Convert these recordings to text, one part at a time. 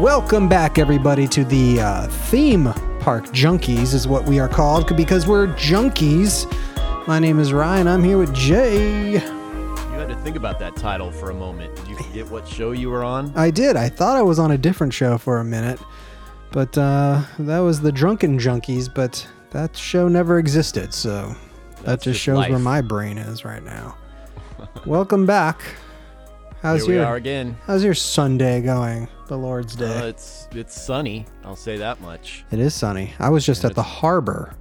Welcome back, everybody, to the uh, theme park junkies, is what we are called because we're junkies. My name is Ryan. I'm here with Jay. You had to think about that title for a moment. Did you forget what show you were on? I did. I thought I was on a different show for a minute, but uh, that was the Drunken Junkies. But that show never existed, so that just just shows where my brain is right now. Welcome back. How's Here we your are again. How's your Sunday going? The Lord's Day. Uh, it's it's sunny. I'll say that much. it is sunny. I was just And at the harbor,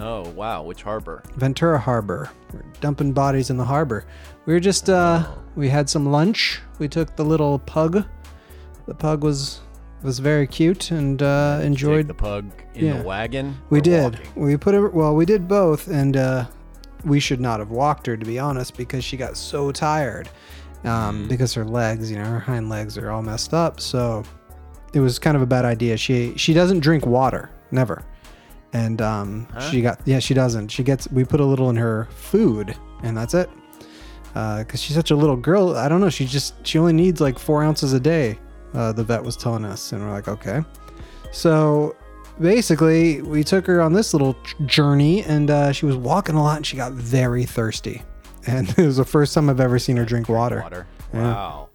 Oh wow, which harbor? Ventura Harbor. We're dumping bodies in the harbor. We were just uh Oh. we had some lunch. We took the little pug. The pug was was very cute and uh enjoyed the pug in Yeah. the wagon. We did. walking? We put it well, we did both and uh we should not have walked her to be honest because she got so tired. Um Mm. because her legs, you know, her hind legs are all messed up. So it was kind of a bad idea. She she doesn't drink water, never. And um Huh? she got yeah, she doesn't. She gets we put a little in her food and that's it. Uh, cause she's such a little girl. I don't know. She just she only needs like four ounces a day. Uh, the vet was telling us, and we're like, okay. So basically, we took her on this little journey, and uh, she was walking a lot, and she got very thirsty. And it was the first time I've ever seen her drink water. Water. Wow.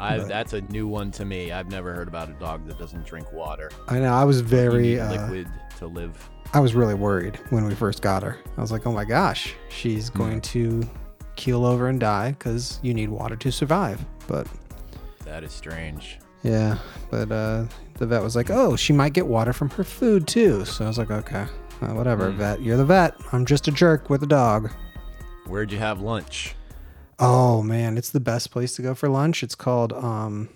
I, But- that's a new one to me. I've never heard about a dog that doesn't drink water. I know. I was You very, need uh, liquid to live. I was really worried when we first got her. I was like, oh my gosh, she's going to keel over and die because you need water to survive. But That is strange. Yeah, but uh, the vet was like, "Oh, she might get water from her food too." So I was like, "Okay, uh, whatever, Hmm. vet. You're the vet. I'm just a jerk with a dog." Where'd you have lunch? Oh man, it's the best place to go for lunch. It's called um,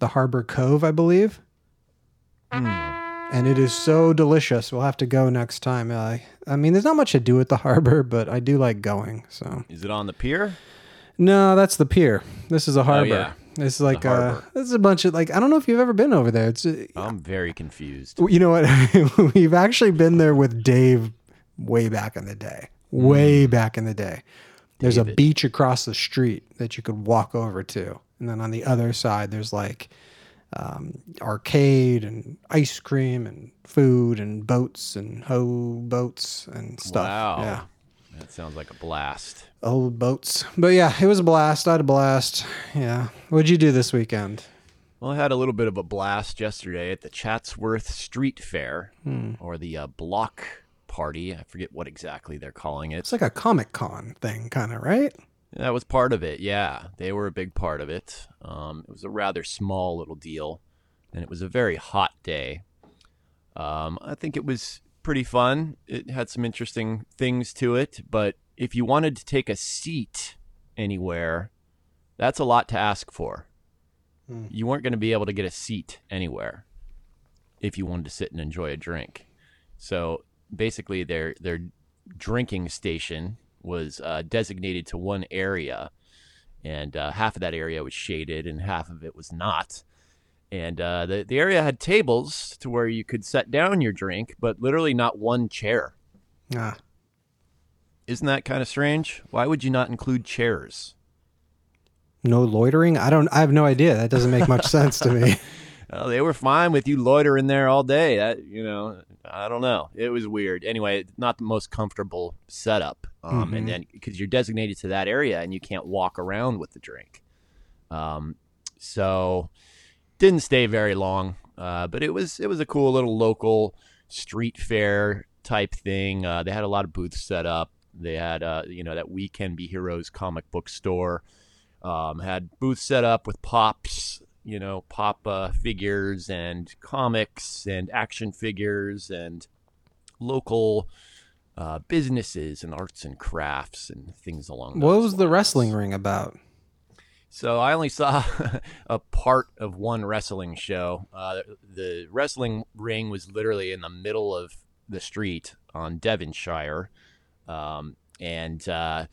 the Harbor Cove, I believe, Hmm. and it is so delicious. We'll have to go next time. Uh, I mean, there's not much to do at the harbor, but I do like going. So Is it on the pier? no, that's the pier. This is a harbor. Oh, yeah. This is like uh, this is a bunch of like I don't know if you've ever been over there. It's uh, I'm very confused. You know what? We've actually been there with Dave way back in the day. Way back in the day. There's a David. beach across the street that you could walk over to. And then on the other side, there's like um, arcade and ice cream and food and boats and hoe boats and stuff. Wow. Yeah. That sounds like a blast. Old boats. But yeah, it was a blast. I had a blast. Yeah. What'd you do this weekend? Well, I had a little bit of a blast yesterday at the Chatsworth Street Fair, Hmm. or the uh, Block Party. I forget what exactly they're calling it. It's like a Comic Con thing, kind of, right? That was part of it. Yeah, they were a big part of it. Um, it was a rather small little deal, and it was a very hot day. Um, I think it was pretty fun. It had some interesting things to it, but if you wanted to take a seat anywhere, that's a lot to ask for. Hmm. You weren't going to be able to get a seat anywhere if you wanted to sit and enjoy a drink. So basically, their their drinking station was uh, designated to one area, and uh, half of that area was shaded, and half of it was not. And uh, the the area had tables to where you could set down your drink, but literally not one chair. Ah. Isn't that kind of strange? Why would you not include chairs? No loitering? I don't I have no idea. That doesn't make much sense to me. Well, they were fine with you loitering there all day. That you know, I don't know. It was weird. Anyway, not the most comfortable setup. Um, Mhm. And then because you're designated to that area and you can't walk around with the drink, um, so didn't stay very long. Uh, but it was it was a cool little local street fair type thing. Uh, they had a lot of booths set up. They had uh, you know that We Can Be Heroes comic book store. Um, had booths set up with pops, you know, pop uh, figures and comics and action figures and local uh, businesses and arts and crafts and things along. what was the wrestling ring about? So I only saw a part of one wrestling show. Uh, the wrestling ring was literally in the middle of the street on Devonshire, um, and uh,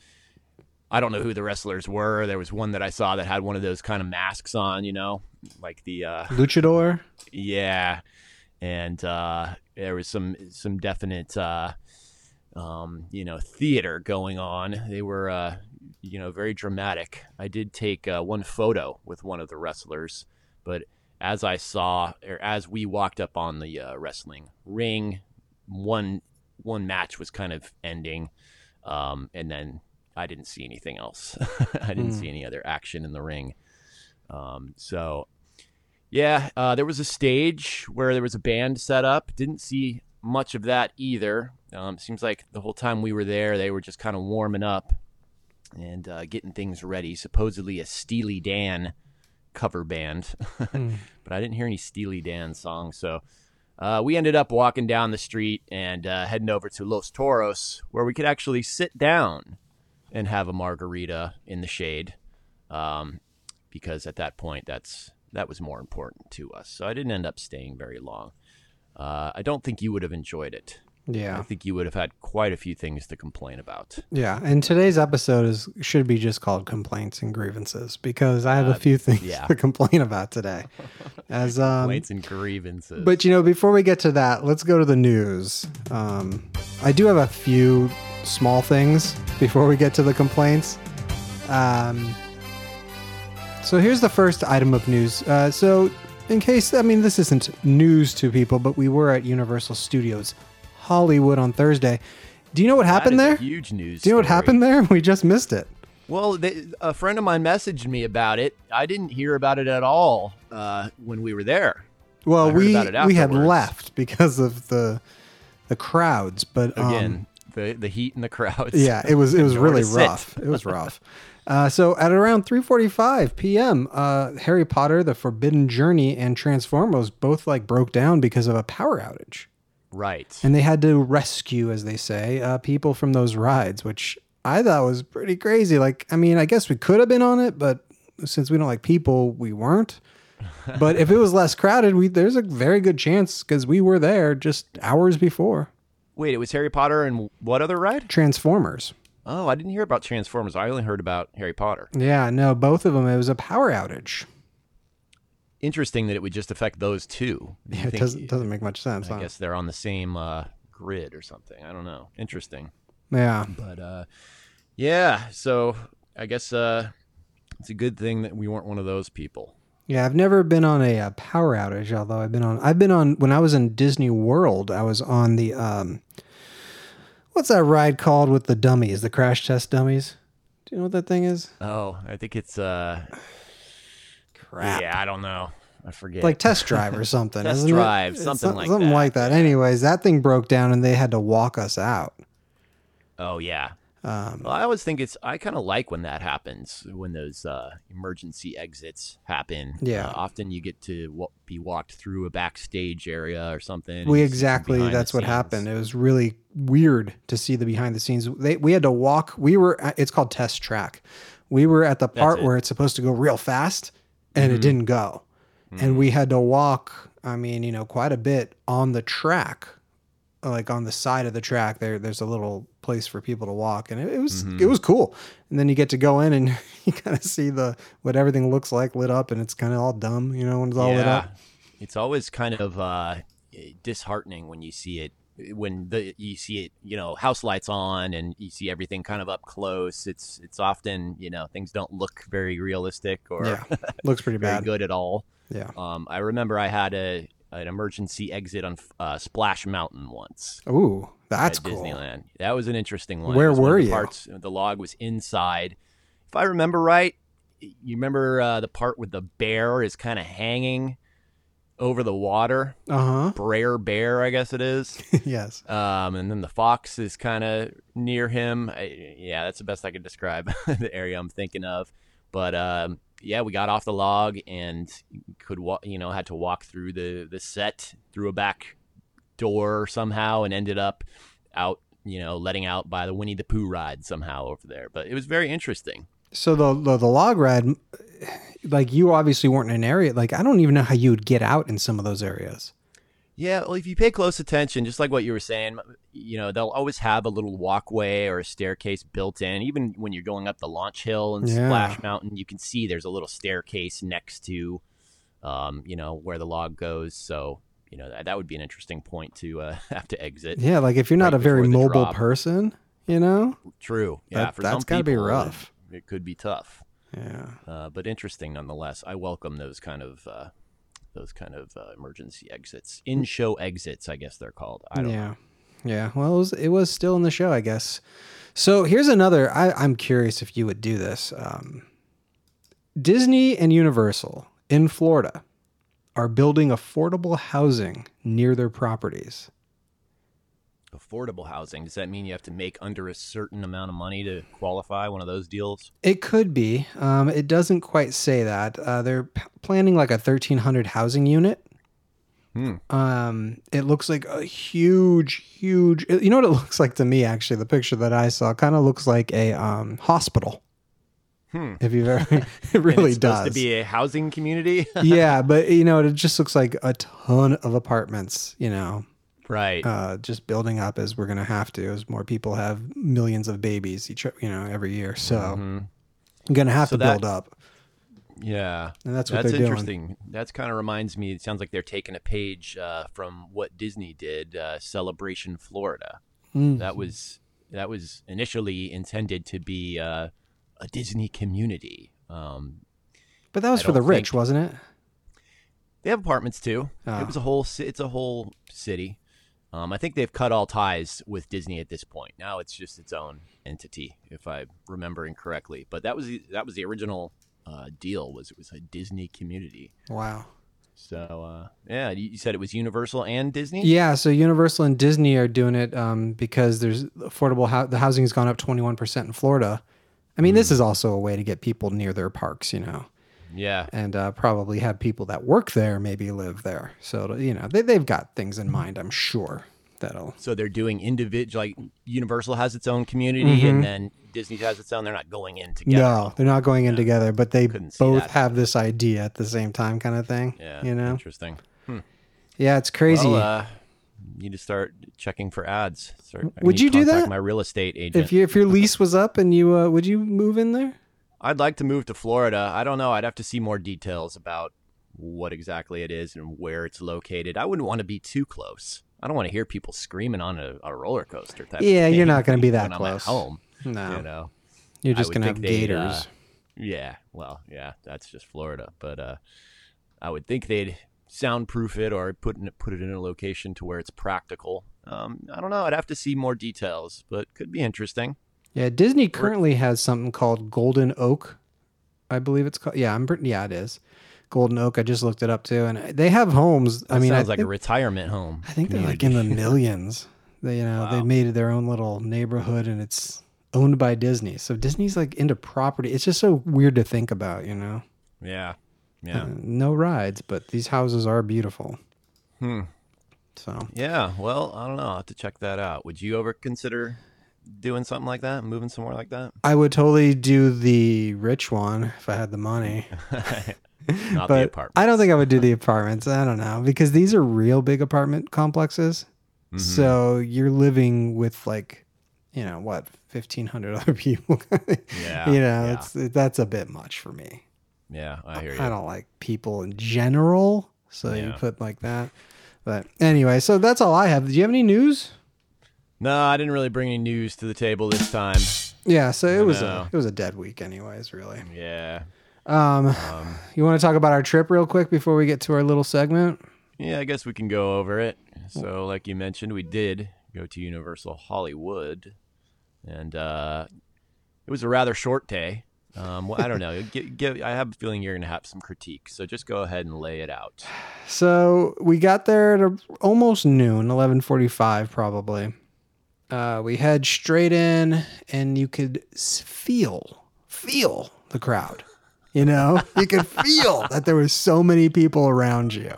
I don't know who the wrestlers were. There was one that I saw that had one of those kind of masks on, you know, like the uh, Luchador? yeah, and uh, there was some some definite uh, um, you know theater going on. They were uh, you know very dramatic. I did take uh, one photo with one of the wrestlers, but as I saw or as we walked up on the uh, wrestling ring, one one match was kind of ending, um, and then I didn't see anything else. I didn't Hmm. see any other action in the ring. Um, so, yeah, uh, there was a stage where there was a band set up. Didn't see much of that either. Um, seems like the whole time we were there, they were just kind of warming up and uh, getting things ready. Supposedly a Steely Dan cover band, Hmm. but I didn't hear any Steely Dan songs. So uh, we ended up walking down the street and uh, heading over to Los Toros, where we could actually sit down and have a margarita in the shade, um, because at that point, that's that was more important to us. So I didn't end up staying very long. Uh, I don't think you would have enjoyed it. Yeah, I think you would have had quite a few things to complain about. Yeah. And today's episode is should be just called complaints and grievances because I have a few things Uh, yeah. to complain about today. As um Complaints and grievances. But you know, before we get to that, let's go to the news. Um, I do have a few small things before we get to the complaints. Um, so here's the first item of news. Uh, so, in case, I mean, this isn't news to people, but we were at Universal Studios Hollywood on Thursday. Do you know what That happened there? huge news. Do you know what happened there? We just missed it. Well, they, a friend of mine messaged me about it. I didn't hear about it at all uh, when we were there. Well, we we had left because of the the crowds, but um, Again, the the heat and the crowds. Yeah, it was it was really rough. It was rough. Uh, so at around 3:45 p.m., uh, Harry Potter: The Forbidden Journey and Transformers both like broke down because of a power outage, right. and they had to rescue, as they say, uh, people from those rides, which I thought was pretty crazy. Like, I mean, I guess we could have been on it, but since we don't like people, we weren't. But if it was less crowded, we there's a very good chance because we were there just hours before. Wait, it was Harry Potter and what other ride? Transformers. Oh, I didn't hear about Transformers. I only heard about Harry Potter. Yeah, no, both of them. It was a power outage. Interesting that it would just affect those two. Yeah, it doesn't doesn't make much sense. I huh? guess they're on the same uh, grid or something. I don't know. Interesting. Yeah, But uh, yeah, so I guess uh, it's a good thing that we weren't one of those people. Yeah. I've never been on a, uh power outage, although I've been on. I've been on when I was in Disney World. I was on the um, what's that ride called with the dummies, the crash test dummies? Do you know what that thing is? Oh, I think it's uh, Crap. yeah, I don't know. I forget. Like test drive or something. Test isn't it? drive, It's something some- like something that. like that. Anyways, that thing broke down and they had to walk us out. oh yeah. Um, Well, I always think it's. I kind of like when that happens, when those uh, emergency exits happen. Yeah. Uh, often you get to wa- be walked through a backstage area or something. we exactly that's what scenes. happened it was really weird to see the behind the scenes they, we had to walk we were it's called test track we were at the part it. where it's supposed to go real fast and it Mhm. didn't go Mm-hmm. and we had to walk i mean you know quite a bit on the track like on the side of the track there there's a little place for people to walk and it, it was Mhm. it was cool and then you get to go in and you kind of see the what everything looks like lit up and it's kind of all dumb you know when it's all lit up It's always kind of uh, disheartening when you see it when the you see it, you know, house lights on and you see everything kind of up close. It's it's often you know things don't look very realistic or yeah looks pretty bad good at all. yeah Um, I remember I had a an emergency exit on uh, Splash Mountain once. Ooh, that's at cool. Disneyland. That was an interesting one. Where was one were you? Parts, the log was inside. If I remember right, you remember uh, the part with the bear is kind of hanging over the water. Uh huh. Brer Bear, I guess it is. yes. Um, and then the fox is kind of near him. I, yeah, that's the best I could describe the area I'm thinking of. But um, yeah, we got off the log and could walk. You know, had to walk through the the set through a back door somehow, and ended up out. You know, letting out by the Winnie the Pooh ride somehow over there. But it was very interesting. So the, the the log ride, like you obviously weren't in an area. Like I don't even know how you would get out in some of those areas. Yeah, well, if you pay close attention, just like what you were saying, you know, they'll always have a little walkway or a staircase built in. Even when you're going up the launch hill and Yeah. Splash Mountain, you can see there's a little staircase next to, um, you know, where the log goes. So, you know, that, that would be an interesting point to uh, have to exit. Yeah, like if you're not Right a very mobile drop. person, you know. True. Yeah, That- for that's some gotta be people, it- rough. It, could be tough, Yeah. uh, but interesting nonetheless. I welcome those kind of uh, those kind of uh, emergency exits, in show exits, I guess they're called. I don't yeah. know. Yeah. Well, it was, it was still in the show, I guess. So here's another. I, I'm curious if you would do this. Um, Disney and Universal in Florida are building affordable housing near their properties. Affordable housing. Does that mean you have to make under a certain amount of money to qualify one of those deals? It could be. Um, it doesn't quite say that. Uh, they're p- planning like a 1,300 housing unit. Hmm. Um, it looks like a huge, huge. You know what it looks like to me? Actually, the picture that I saw kind of looks like a um, hospital. Hmm. If you've ever, it really it's does. to be a housing community, yeah, but you know, it just looks like a ton of apartments. You know, right? uh, just building up as we're gonna have to as more people have millions of babies each, you know, every year. So Mhm. I'm gonna have So to that- build up, Yeah, and that's what that's they're doing. interesting. That's kind of reminds me. It sounds like they're taking a page uh, from what Disney did, uh, Celebration Florida. Mm. That was that was initially intended to be uh, a Disney community. Um, But that was I for the rich, wasn't it? they have apartments too. Ah. It was a whole. It's a whole city. Um, I think they've cut all ties with Disney at this point. Now it's just its own entity, if I'm remembering correctly. But that was the, that was the original uh, deal. Was it was a Disney community. Wow. So uh, yeah, you said it was Universal and Disney. Yeah, so Universal and Disney are doing it um, because there's affordable. Ho- the housing has gone up 21 percent in Florida. I mean, Hmm. this is also a way to get people near their parks, you know, Yeah, and uh, probably have people that work there maybe live there. So you know, they they've got things in mind. I'm sure that'll. So they're doing individual. Like Universal has its own community, and then Disney has its own. They're not going in together. Mm-hmm. No, they're not going in together, but they both have this idea at the same time, kind of thing. Yeah, you know. interesting. Yeah, it's crazy. Well, uh, need to start checking for ads. Start, Would you do that? My real estate agent. if you if your lease was up and you uh, would you move in there? I'd like to move to Florida. I don't know. I'd have to see more details about what exactly it is and where it's located. I wouldn't want to be too close. I don't want to hear people screaming on a, a roller coaster. Yeah, you're not gonna be that when close. I'm at home, No, you know. you're just gonna have think they'd, uh, gators. Yeah, well, yeah, that's just Florida. But uh, I would think they'd soundproof it or put in, put it in a location to where it's practical. Um, I don't know. I'd have to see more details, but could be interesting. Yeah, Disney currently has something called Golden Oak. I believe it's called. Yeah, I'm pretty. Yeah, it is Golden Oak. I just looked it up too, and they have homes. I That mean, I sounds like a retirement home. I think they're like in the millions. They, you know, they made their own little neighborhood, and it's owned by Disney. So Disney's like into property. It's just so weird to think about, you know. Yeah, yeah, Uh, no rides, but these houses are beautiful. hmm. So yeah. Well, I don't know. I'll have to check that out. Would you ever consider doing something like that, moving somewhere like that? I would totally do the rich one if I had the money. Not the but apartment. I don't think I would do the apartments. I don't know because these are real big apartment complexes. Mhm. So you're living with like, you know, what, fifteen hundred other people. Yeah, you know, yeah. it's that's a bit much for me. Yeah, I hear you. I don't like people in general. So you put like that. But anyway, so that's all I have. Do you have any news? No, I didn't really bring any news to the table this time. Yeah, so it was know. a it was a dead week, anyways. Really. Yeah. Um, Um, you want to talk about our trip real quick before we get to our little segment? yeah, I guess we can go over it. So, like you mentioned, we did go to Universal Hollywood, and uh, it was a rather short day. Um, well, I don't know. Gi- gi- I have a feeling you're going to have some critique, so just go ahead and lay it out. So we got there at a- almost noon, eleven forty-five, probably. Uh, we head straight in, and you could feel feel the crowd. You know, you could feel that there was so many people around you,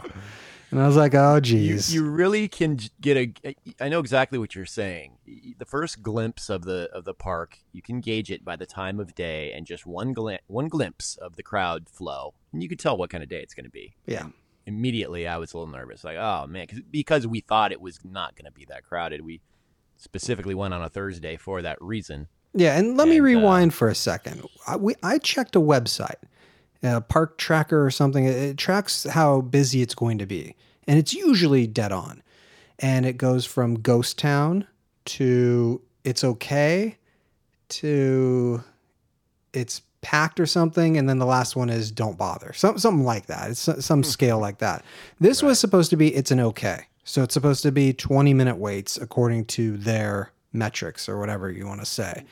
and I was like, "Oh, You, geez." you really can get a. I know exactly what you're saying. The first glimpse of the of the park, you can gauge it by the time of day and just one glim- one glimpse of the crowd flow, and you can tell what kind of day it's going to be. yeah, immediately I was a little nervous. Like, oh man, 'cause- because we thought it was not going to be that crowded. We specifically went on a Thursday for that reason. yeah. And let me And, uh, rewind for a second. I, we, I checked a website, a park tracker or something. It, it tracks how busy it's going to be, and it's usually dead on. and it goes from ghost town to it's okay to it's packed or something, and then the last one is don't bother. Some something like that. It's so- some scale like that. This was supposed to be it's an okay. So it's supposed to be 20 minute waits according to their metrics or whatever you want to say.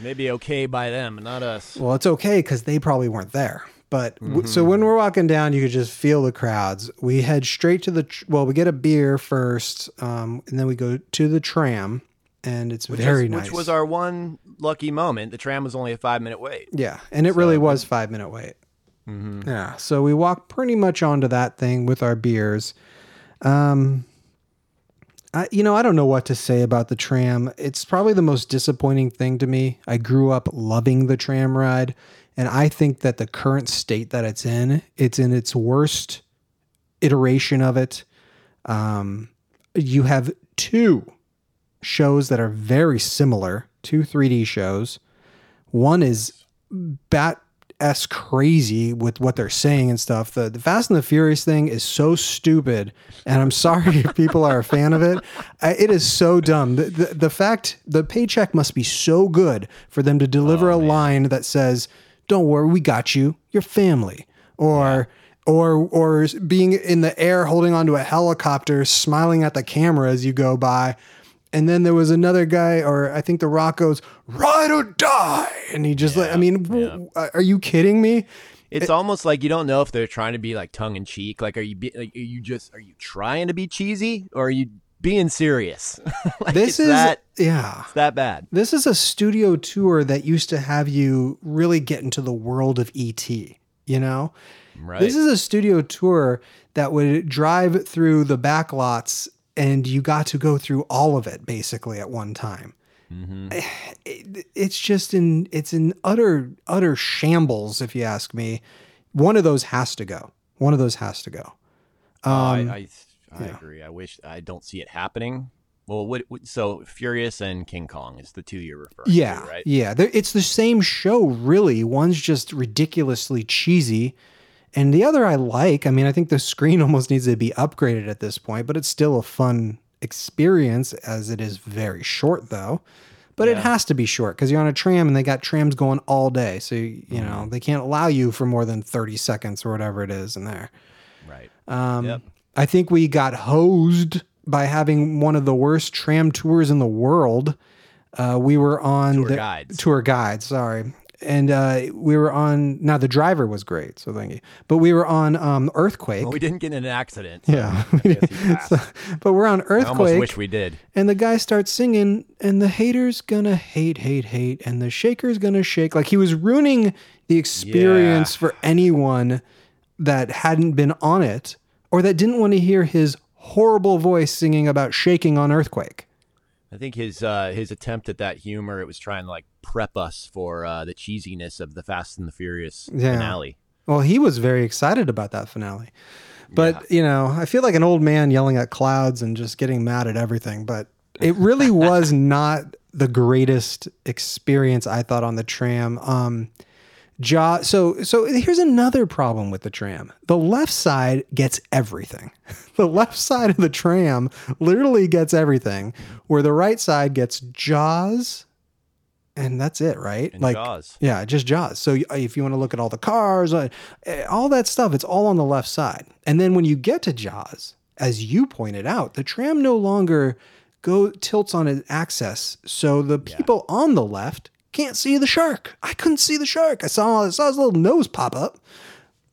Maybe okay by them, not us. Well, it's okay because they probably weren't there. But w- so when we're walking down, you could just feel the crowds. We head straight to the tr- well. We get a beer first, um, and then we go to the tram, and it's Which very is- nice. Which was our one lucky moment. The tram was only a five minute wait. yeah, and it really was five minute wait. Mm-hmm. Yeah, so we walk pretty much onto that thing with our beers. Um, I, you know, I don't know what to say about the tram. It's probably the most disappointing thing to me. I grew up loving the tram ride, and I think that the current state that it's in, it's in its worst iteration of it. Um, you have two shows that are very similar, two 3D shows. One is bat s crazy with what they're saying and stuff. The the Fast and the Furious thing is so stupid, and I'm sorry if people are a fan of it. I, it is so dumb. The, the the fact the paycheck must be so good for them to deliver oh, a line that says, "Don't worry, we got you, your family," or. Or, or being in the air holding onto a helicopter, smiling at the camera as you go by, and then there was another guy, or I think The Rock goes, ride or die. And he just like, I mean, w- are you kidding me? It's almost like you don't know if they're trying to be like tongue in cheek. Like, are you be, like, are you just are you trying to be cheesy or are you being serious? like, This is, that yeah. it's that bad. This is a studio tour that used to have you really get into the world of ET, you know? Right. This is a studio tour that would drive through the back lots and you got to go through all of it basically at one time. Mm-hmm. It- it's just in it's in utter utter shambles if you ask me. One of those has to go. One of those has to go. Oh, Um, I, I, I agree. I wish I don't see it happening. Well, what, what, so Furious and King Kong is the two you're referring Yeah, to, right? yeah. They're- It's the same show, really. One's just ridiculously cheesy, and the other I like. I mean, I think the screen almost needs to be upgraded at this point, but it's still a fun experience as it is very short, though. But it has to be short because you're on a tram and they got trams going all day. So, you you know, Mm-hmm. they can't allow you for more than 30 seconds or whatever it is in there. Right. Um, Yep. I think we got hosed by having one of the worst tram tours in the world. Uh, we were on Tour the guides. tour guides, sorry, and uh, we were on. Now the driver was great, so thank you. But we were on um, earthquake. Well, we didn't get in an accident. so yeah, I guess you passed. but we're on earthquake. I almost wish we did. and the guy starts singing, and the hater's gonna hate, hate, hate, and the shaker's gonna shake. Like he was ruining the experience Yeah. for anyone that hadn't been on it or that didn't want to hear his horrible voice singing about shaking on earthquake. I think his uh, his attempt at that humor it was trying to like prep us for uh, the cheesiness of the Fast and the Furious Yeah. finale. Well, he was very excited about that finale. But, you know, I feel like an old man yelling at clouds and just getting mad at everything. But it really was not the greatest experience I thought on the tram. Um, Jaw. So so here's another problem with the tram. The left side gets everything. The left side of the tram literally gets everything, where the right side gets Jaws, and that's it, right? And Jaws. Yeah, just Jaws. So if you want to look at all the cars, uh, eh, all that stuff, it's all on the left side. And then when you get to Jaws, as you pointed out, the tram no longer go tilts on its axis, so the people on the left can't see the shark. I couldn't see the shark. I saw I saw his little nose pop up,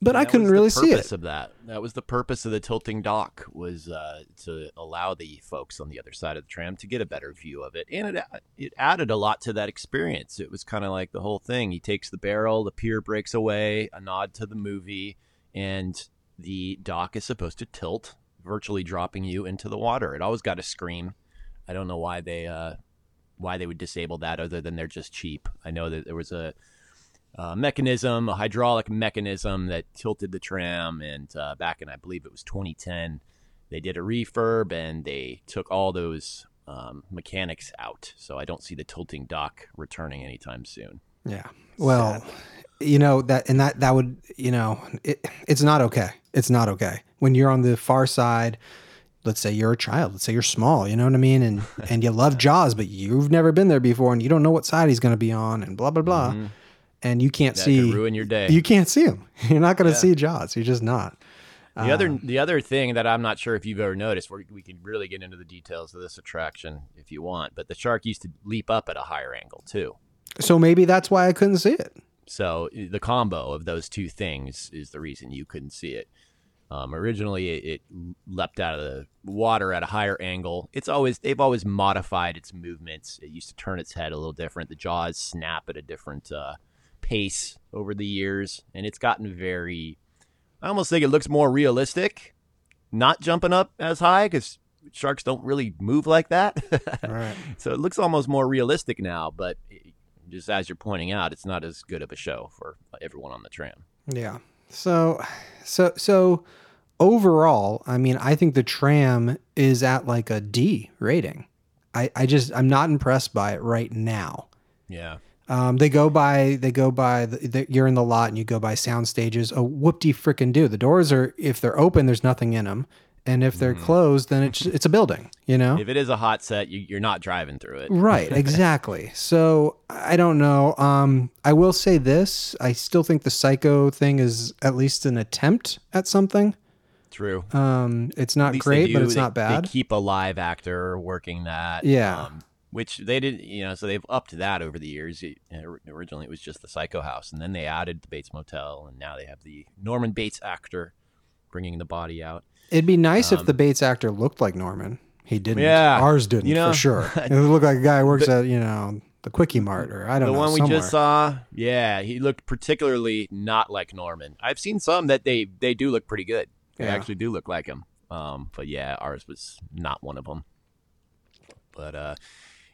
but I couldn't really see it. Of that, that was the purpose of the tilting dock was uh, to allow the folks on the other side of the tram to get a better view of it, and it it added a lot to that experience. It was kind of like the whole thing. He takes the barrel, the pier breaks away, a nod to the movie, and the dock is supposed to tilt, virtually dropping you into the water. It always got a scream. I don't know why they uh, why they would disable that, other than they're just cheap. I know that there was a uh, mechanism, a hydraulic mechanism that tilted the tram. And uh, back in, I believe it was 2010, they did a refurb and they took all those um, mechanics out. So I don't see the tilting dock returning anytime soon. Yeah. Well, you know that, and that that would, you know, it, it's not okay. It's not okay when you're on the far side. Let's say you're a child. Let's say you're small. You know what I mean, and and you love Jaws, but you've never been there before, and you don't know what side he's going to be on, and blah blah blah. and you can't That see ruin your day. you can't see him. You're not going to Yeah. see Jaws. You're just not. The other Um, the other thing that I'm not sure if you've ever noticed, we we can really get into the details of this attraction if you want, but the shark used to leap up at a higher angle too. so maybe that's why I couldn't see it. So eh, the combo of those two things is the reason you couldn't see it. Um, originally, it, it leapt out of the water at a higher angle. It's always they've always modified its movements. It used to turn its head a little different. The jaws snap at a different uh, pace over the years, and it's gotten very. I almost think it looks more realistic, not jumping up as high because sharks don't really move like that. Right. So it looks almost more realistic now, but it- just as you're pointing out, it's not as good of a show for everyone on the tram. Yeah. So, so, so overall, I mean, I think the tram is at like a D rating. I, I just, I'm not impressed by it right now. Yeah. Um, they go by, they go by, the, the, you're in the lot and you go by sound stages. Oh, whoop de frickin' do. The doors are, if they're open, there's nothing in them. And if they're closed, then it's, it's a building, you know? If it is a hot set, you, you're not driving through it. Right, exactly. so I don't know. Um, I will say this: I still think the psycho thing is at least an attempt at something. True. Um, it's not great, but it's they- not bad. They keep a live actor working that. Yeah. um, which they did, you know, so they've upped that over the years. It- originally, it was just the Psycho House, and then they added the Bates Motel, and now they have the Norman Bates actor bringing the body out. It'd be nice if um, the Bates actor looked like Norman. He didn't. Yeah. ours didn't You know, for sure. It looked like a guy who works at you know the Quickie Mart or I don't the know The one we just saw, yeah, he looked particularly not like Norman. I've seen some that they they do look pretty good. They Yeah. actually do look like him. Um, but yeah, ours was not one of them. But uh,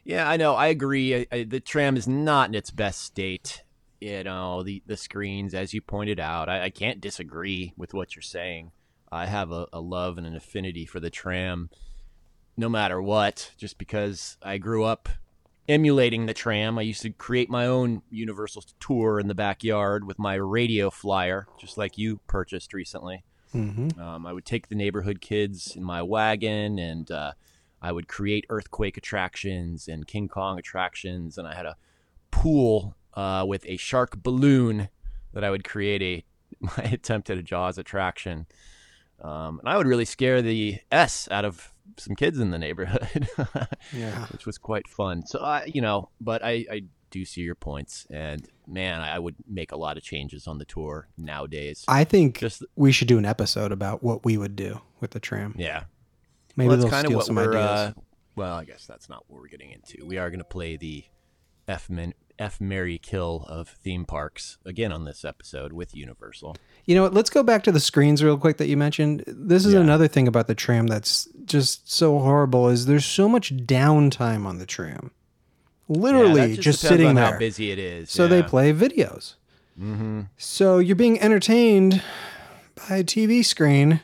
yeah, I know. I agree. I, I, the tram is not in its best state. You know, the the screens, as you pointed out, I, I can't disagree with what you're saying. I have a, a love and an affinity for the tram, no matter what. Just because I grew up emulating the tram. I used to create my own Universal tour in the backyard with my radio flyer, just like you purchased recently. Mhm. Um, I would take the neighborhood kids in my wagon and uh, I would create earthquake attractions and King Kong attractions. And I had a pool uh, with a shark balloon that I would create a my attempt at a Jaws attraction. Um, and I would really scare the S out of some kids in the neighborhood. Yeah. which was quite fun. So I, you know, but I, I do see your points, and man, I would make a lot of changes on the tour nowadays. I think Just we should do an episode about what we would do with the tram. yeah, Maybe well, that's kind of what some we're. ideas. Uh, well, I guess that's not what we're getting into. We are going to play the F men F Marry Kill of theme parks again on this episode with Universal. You know what? Let's go back to the screens real quick that you mentioned. This is Yeah. another thing about the tram that's just so horrible is there's so much downtime on the tram. Literally yeah, that just, sitting there. How busy it is. so they play videos. Mm-hmm. So you're being entertained by a TV screen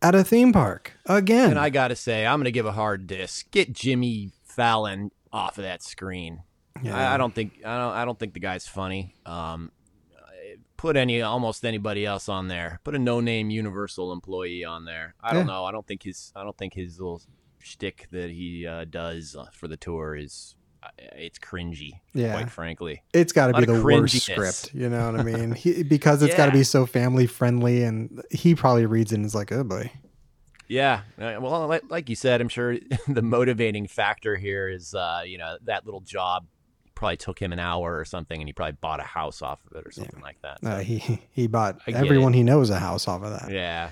at a theme park again. And I got to say, I'm going to give a hard disc. Get Jimmy Fallon off of that screen. Yeah. I, I don't think I don't I don't think the guy's funny. Um, put any almost anybody else on there. Put a no-name Universal employee on there. I don't know. I don't think his I don't think his little shtick that he uh, does uh, for the tour is uh, it's cringy. Yeah. quite frankly. it's got to be the worst script. You know what I mean? He, because it's got to be so family friendly, and he probably reads it and is like, "Oh boy." Yeah. Uh, Well, like, like you said, I'm sure the motivating factor here is, uh, you know, that little job probably took him an hour or something, and he probably bought a house off of it or something like that. Uh, he he bought everyone he knows a house off of that. Yeah.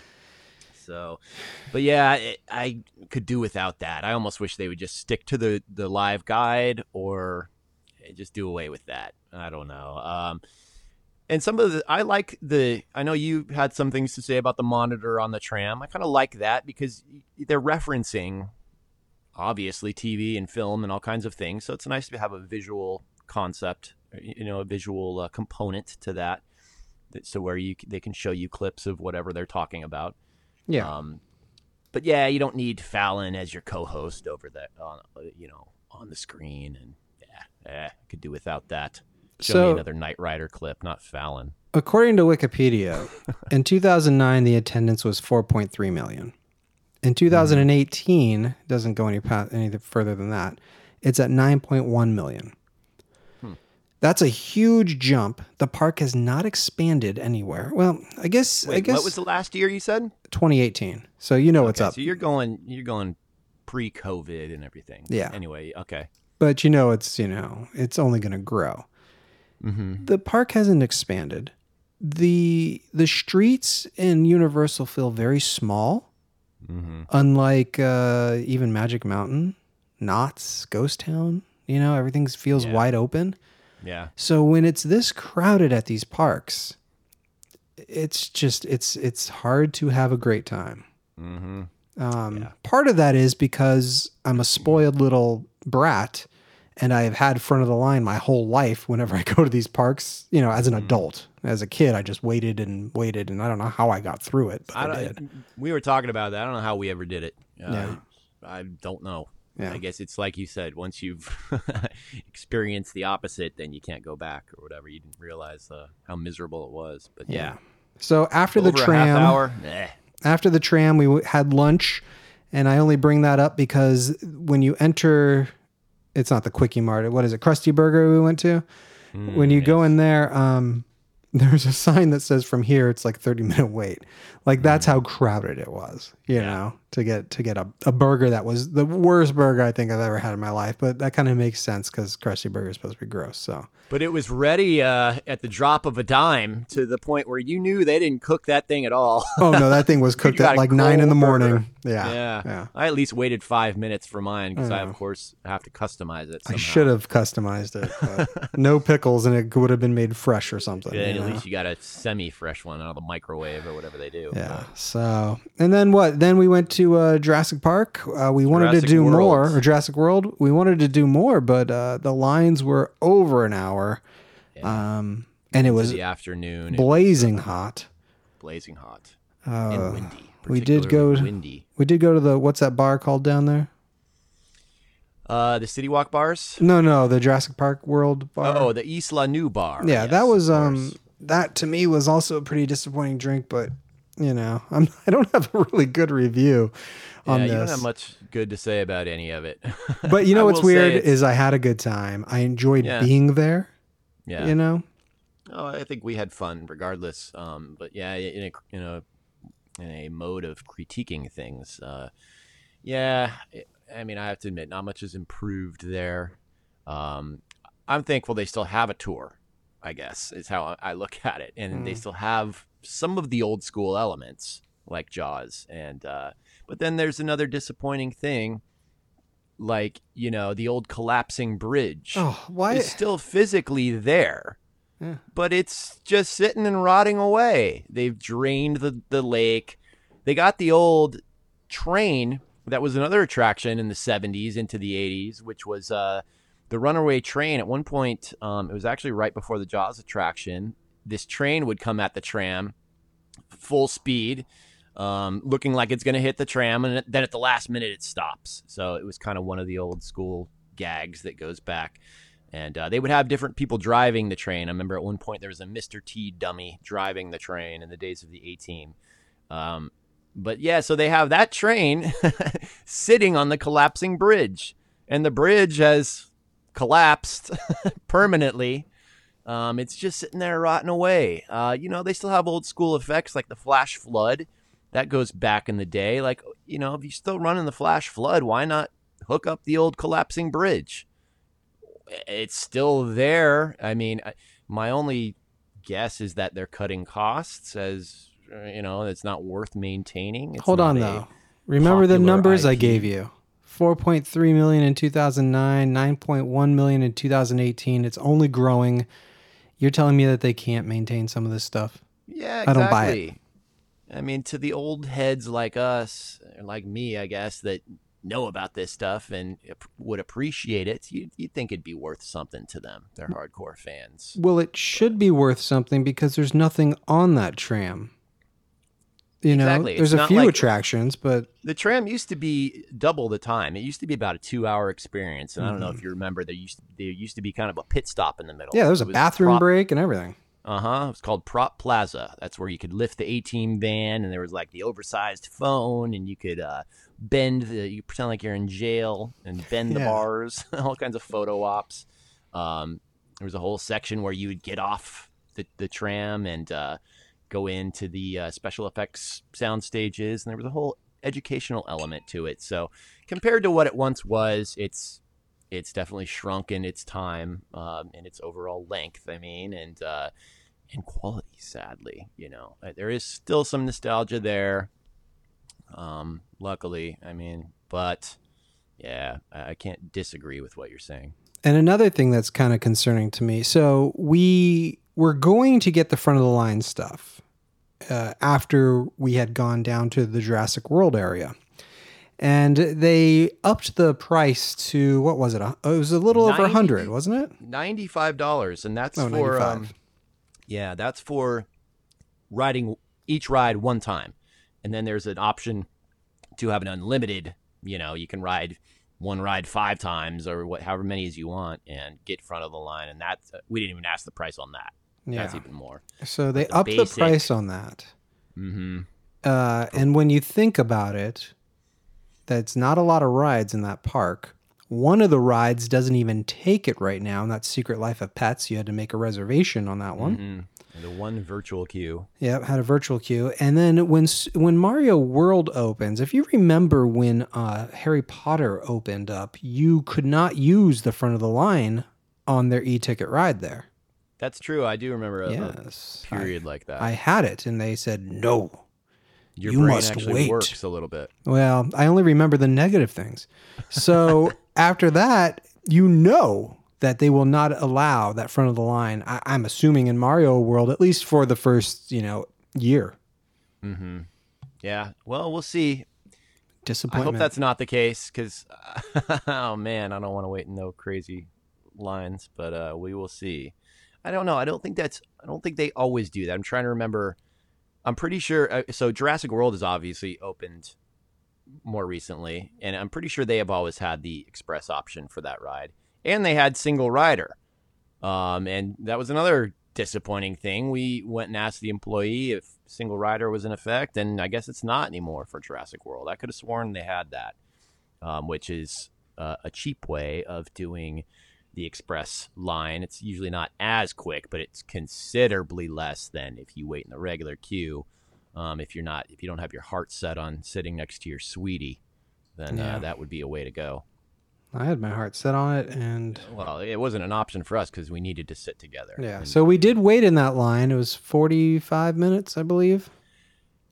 So, but yeah, it, I could do without that. I almost wish they would just stick to the the live guide or just do away with that. I don't know. Um, and some of the I like the I know you had some things to say about the monitor on the tram. I kind of like that because they're referencing obviously TV and film and all kinds of things. So it's nice to have a visual concept, you know, a visual uh, component to that. So where you they can show you clips of whatever they're talking about. Yeah. Um, but yeah, you don't need Fallon as your co-host over that, on, uh, you know, on the screen, and yeah, eh, could do without that. Show So- me another Knight Rider clip, not Fallon. According to Wikipedia, in 2009 the attendance was 4.3 million. In 2018, doesn't go any any further than that. It's at 9.1 million. Hmm. That's a huge jump. The park has not expanded anywhere. Well, I guess I guess what was the last year you said? 2018. So you know what's up. So you're going you're going pre-COVID and everything. Yeah. Anyway, okay. But you know it's, you know, it's only going to grow. Mm-hmm. The park hasn't expanded. The the streets in Universal feel very small, Mm-hmm. unlike uh, even Magic Mountain, Knott's, Ghost Town. You know, everything feels Yeah. wide open. Yeah. So when it's this crowded at these parks, it's just it's it's hard to have a great time. Mm-hmm. Um, Yeah. Part of that is because I'm a spoiled little brat, and I've had front of the line my whole life. Whenever I go to these parks, you know, as an Mhm. adult, as a kid, I just waited and waited, and I don't know how I got through it, but I, I did. we were talking about that. I don't know how we ever did it. Uh, Yeah. I don't know. Yeah. I guess it's like you said. Once you've experienced the opposite, then you can't go back or whatever. You didn't realize uh, how miserable it was. But yeah, So after over the tram, hour. Eh. after the tram, we w- had lunch, and I only bring that up because when you enter, it's not the Quickie Mart. What is it? Krusty Burger we went to. when you Mm, go in there, um, there's a sign that says from here it's like 30 minute wait. Like that's how crowded it was, you Yeah. know, to get to get a, a burger that was the worst burger I think I've ever had in my life. But that kind of makes sense because Krusty Burger is supposed to be gross. So But it was ready uh, at the drop of a dime to the point where you knew they didn't cook that thing at all. oh no, that thing was cooked at like nine in the morning. Yeah, yeah. yeah. I at least waited five minutes for mine because I, I of course, have to customize it. I should have customized it. But no pickles, and it would have been made fresh or something. Yeah, at know? least you got a semi-fresh one out of the microwave or whatever they do. Yeah. So, and then what? Then we went to uh, Jurassic Park. Uh, we wanted Jurassic to do World. more, or Jurassic World. We wanted to do more, but uh, the lines were over an hour, Yeah. um, and it was the afternoon. it blazing hot. blazing hot Uh, and windy. we did go- windy. we did go to the what's that bar called down there? Uh, the City Walk bars. No, no, the Jurassic Park World bar. Oh, the Isla Nu-Bar. yeah, Yes, that was um that to me was also a pretty disappointing drink, but you know, I'm I don't have a really good review on yeah, you don't have much good to say about any of it. But you know what's weird is I had a good time. I enjoyed Yeah. being there. yeah, You know, Oh, I think we had fun regardless. Um, but yeah, in a in a in a mode of critiquing things, uh, yeah. it- I mean, I have to admit, not much has improved there. Um, I'm thankful they still have a tour. I guess is how I look at it, and they Mm. still have some of the old school elements like Jaws, and uh, but then there's another disappointing thing, like you know the old collapsing bridge oh why? is still physically there. Yeah. But it's just sitting and rotting away. They've drained the, the lake. They got the old train that was another attraction in the 70s into the 80s, which was uh, the runaway train. At one point, um, it was actually right before the Jaws attraction. This train would come at the tram full speed, um, looking like it's going to hit the tram, and then at the last minute it stops. So it was kind of one of the old school gags that goes back. And uh, they would have different people driving the train. I remember at one point there was a Mr. T dummy driving the train in the days of the A Team. Um, but yeah, so they have that train sitting on the collapsing bridge, and the bridge has collapsed permanently. Um, it's just sitting there rotting away. Uh, you know, they still have old school effects like the flash flood. That goes back in the day. Like, you know, if you're still running the flash flood, why not hook up the old collapsing bridge? It's still there. I mean, I- my only guess is that they're cutting costs as, uh, you know, it's not worth maintaining. It's Hold on though. Remember the numbers I gave you. 4.3 million in 2009, 9.1 million in 2018. It's only growing. You're telling me that they can't maintain some of this stuff? Yeah, I exactly. don't buy it. I mean, to the old heads like us, or like me, I guess, that know about this stuff and would appreciate it, you'd, you'd think it'd be worth something to them. They're hardcore fans. Well, it should be worth something because there's nothing on that tram. You know, Exactly. there's It's a few like- attractions, but The tram used to be double the time. It used to be about a two-hour experience, and I don't know if you remember. There used to, there used to be kind of a pit stop in the middle. yeah, there was a bathroom prop- break and everything. Uh huh. It was called Prop Plaza. That's where you could lift the Team van, and there was like the oversized phone, and you could uh, bend the. You pretend like you're in jail and bend the bars. all kinds of photo ops. Um, there was a whole section where you would get off the, the tram and uh, go into the uh, special effects sound stages, and there was a whole educational element to it. So compared to what it once was, it's it's definitely shrunk in its time um, and its overall length. I mean, and uh, and quality. Sadly, you know, Uh, there is still some nostalgia there. Um, luckily, I mean, but yeah, I, I can't disagree with what you're saying. And another thing that's kind of concerning to me. So we were going to get the front of the line stuff uh, after we had gone down to the Jurassic World area. And they upped the price to what was it? It was a little over a hundred, wasn't it? Ninety-five dollars, and that's Oh, for um, yeah, that's for riding each ride one time, and then there's an option to have an unlimited. You know, you can ride one ride five times or what, however many as you want, and get front of the line. And that's we didn't even ask the price on that. That's Yeah. even more. So they the upped the price on that. Mm-hmm. Uh, and when you think about it, that's not a lot of rides in that park. One of the rides doesn't even take it right now, and that's Secret Life of Pets. You had to make a reservation on that one. Mm-hmm. The one virtual queue. Yep, had a virtual queue. And then when when Mario World opens, if you remember when uh, Harry Potter opened up, you could not use the front of the line on their e-ticket ride there. That's true. I do remember a, a yes, I- period like that. I had it, and they said no. Your you brain must actually wait. works a little bit. Well, I only remember the negative things. So after that, you know that they will not allow that front of the line. I, I'm assuming in Mario World, at least for the first you know year. Mm-hmm. Yeah. Well, we'll see. Disappointment. I hope that's not the case because, oh man, I don't want to wait in no crazy lines, but uh, we will see. I don't know. I don't think that's. I don't think they always do that. I'm trying to remember. I'm pretty sure. Uh, so Jurassic World is obviously opened more recently, and I'm pretty sure they have always had the express option for that ride, and they had single rider. Um, and that was another disappointing thing. We went and asked the employee if single rider was in effect, and I guess it's not anymore for Jurassic World. I could have sworn they had that, um, which is uh, a cheap way of doing the express line. It's usually not as quick, but it's considerably less than if you wait in the regular queue. Um, if you're not, if you don't have your heart set on sitting next to your sweetie, then Yeah. uh, that would be a way to go. I had my heart set on it, and Well, it wasn't an option for us because we needed to sit together. yeah. And So we did wait in that line. It was 45 minutes, I believe.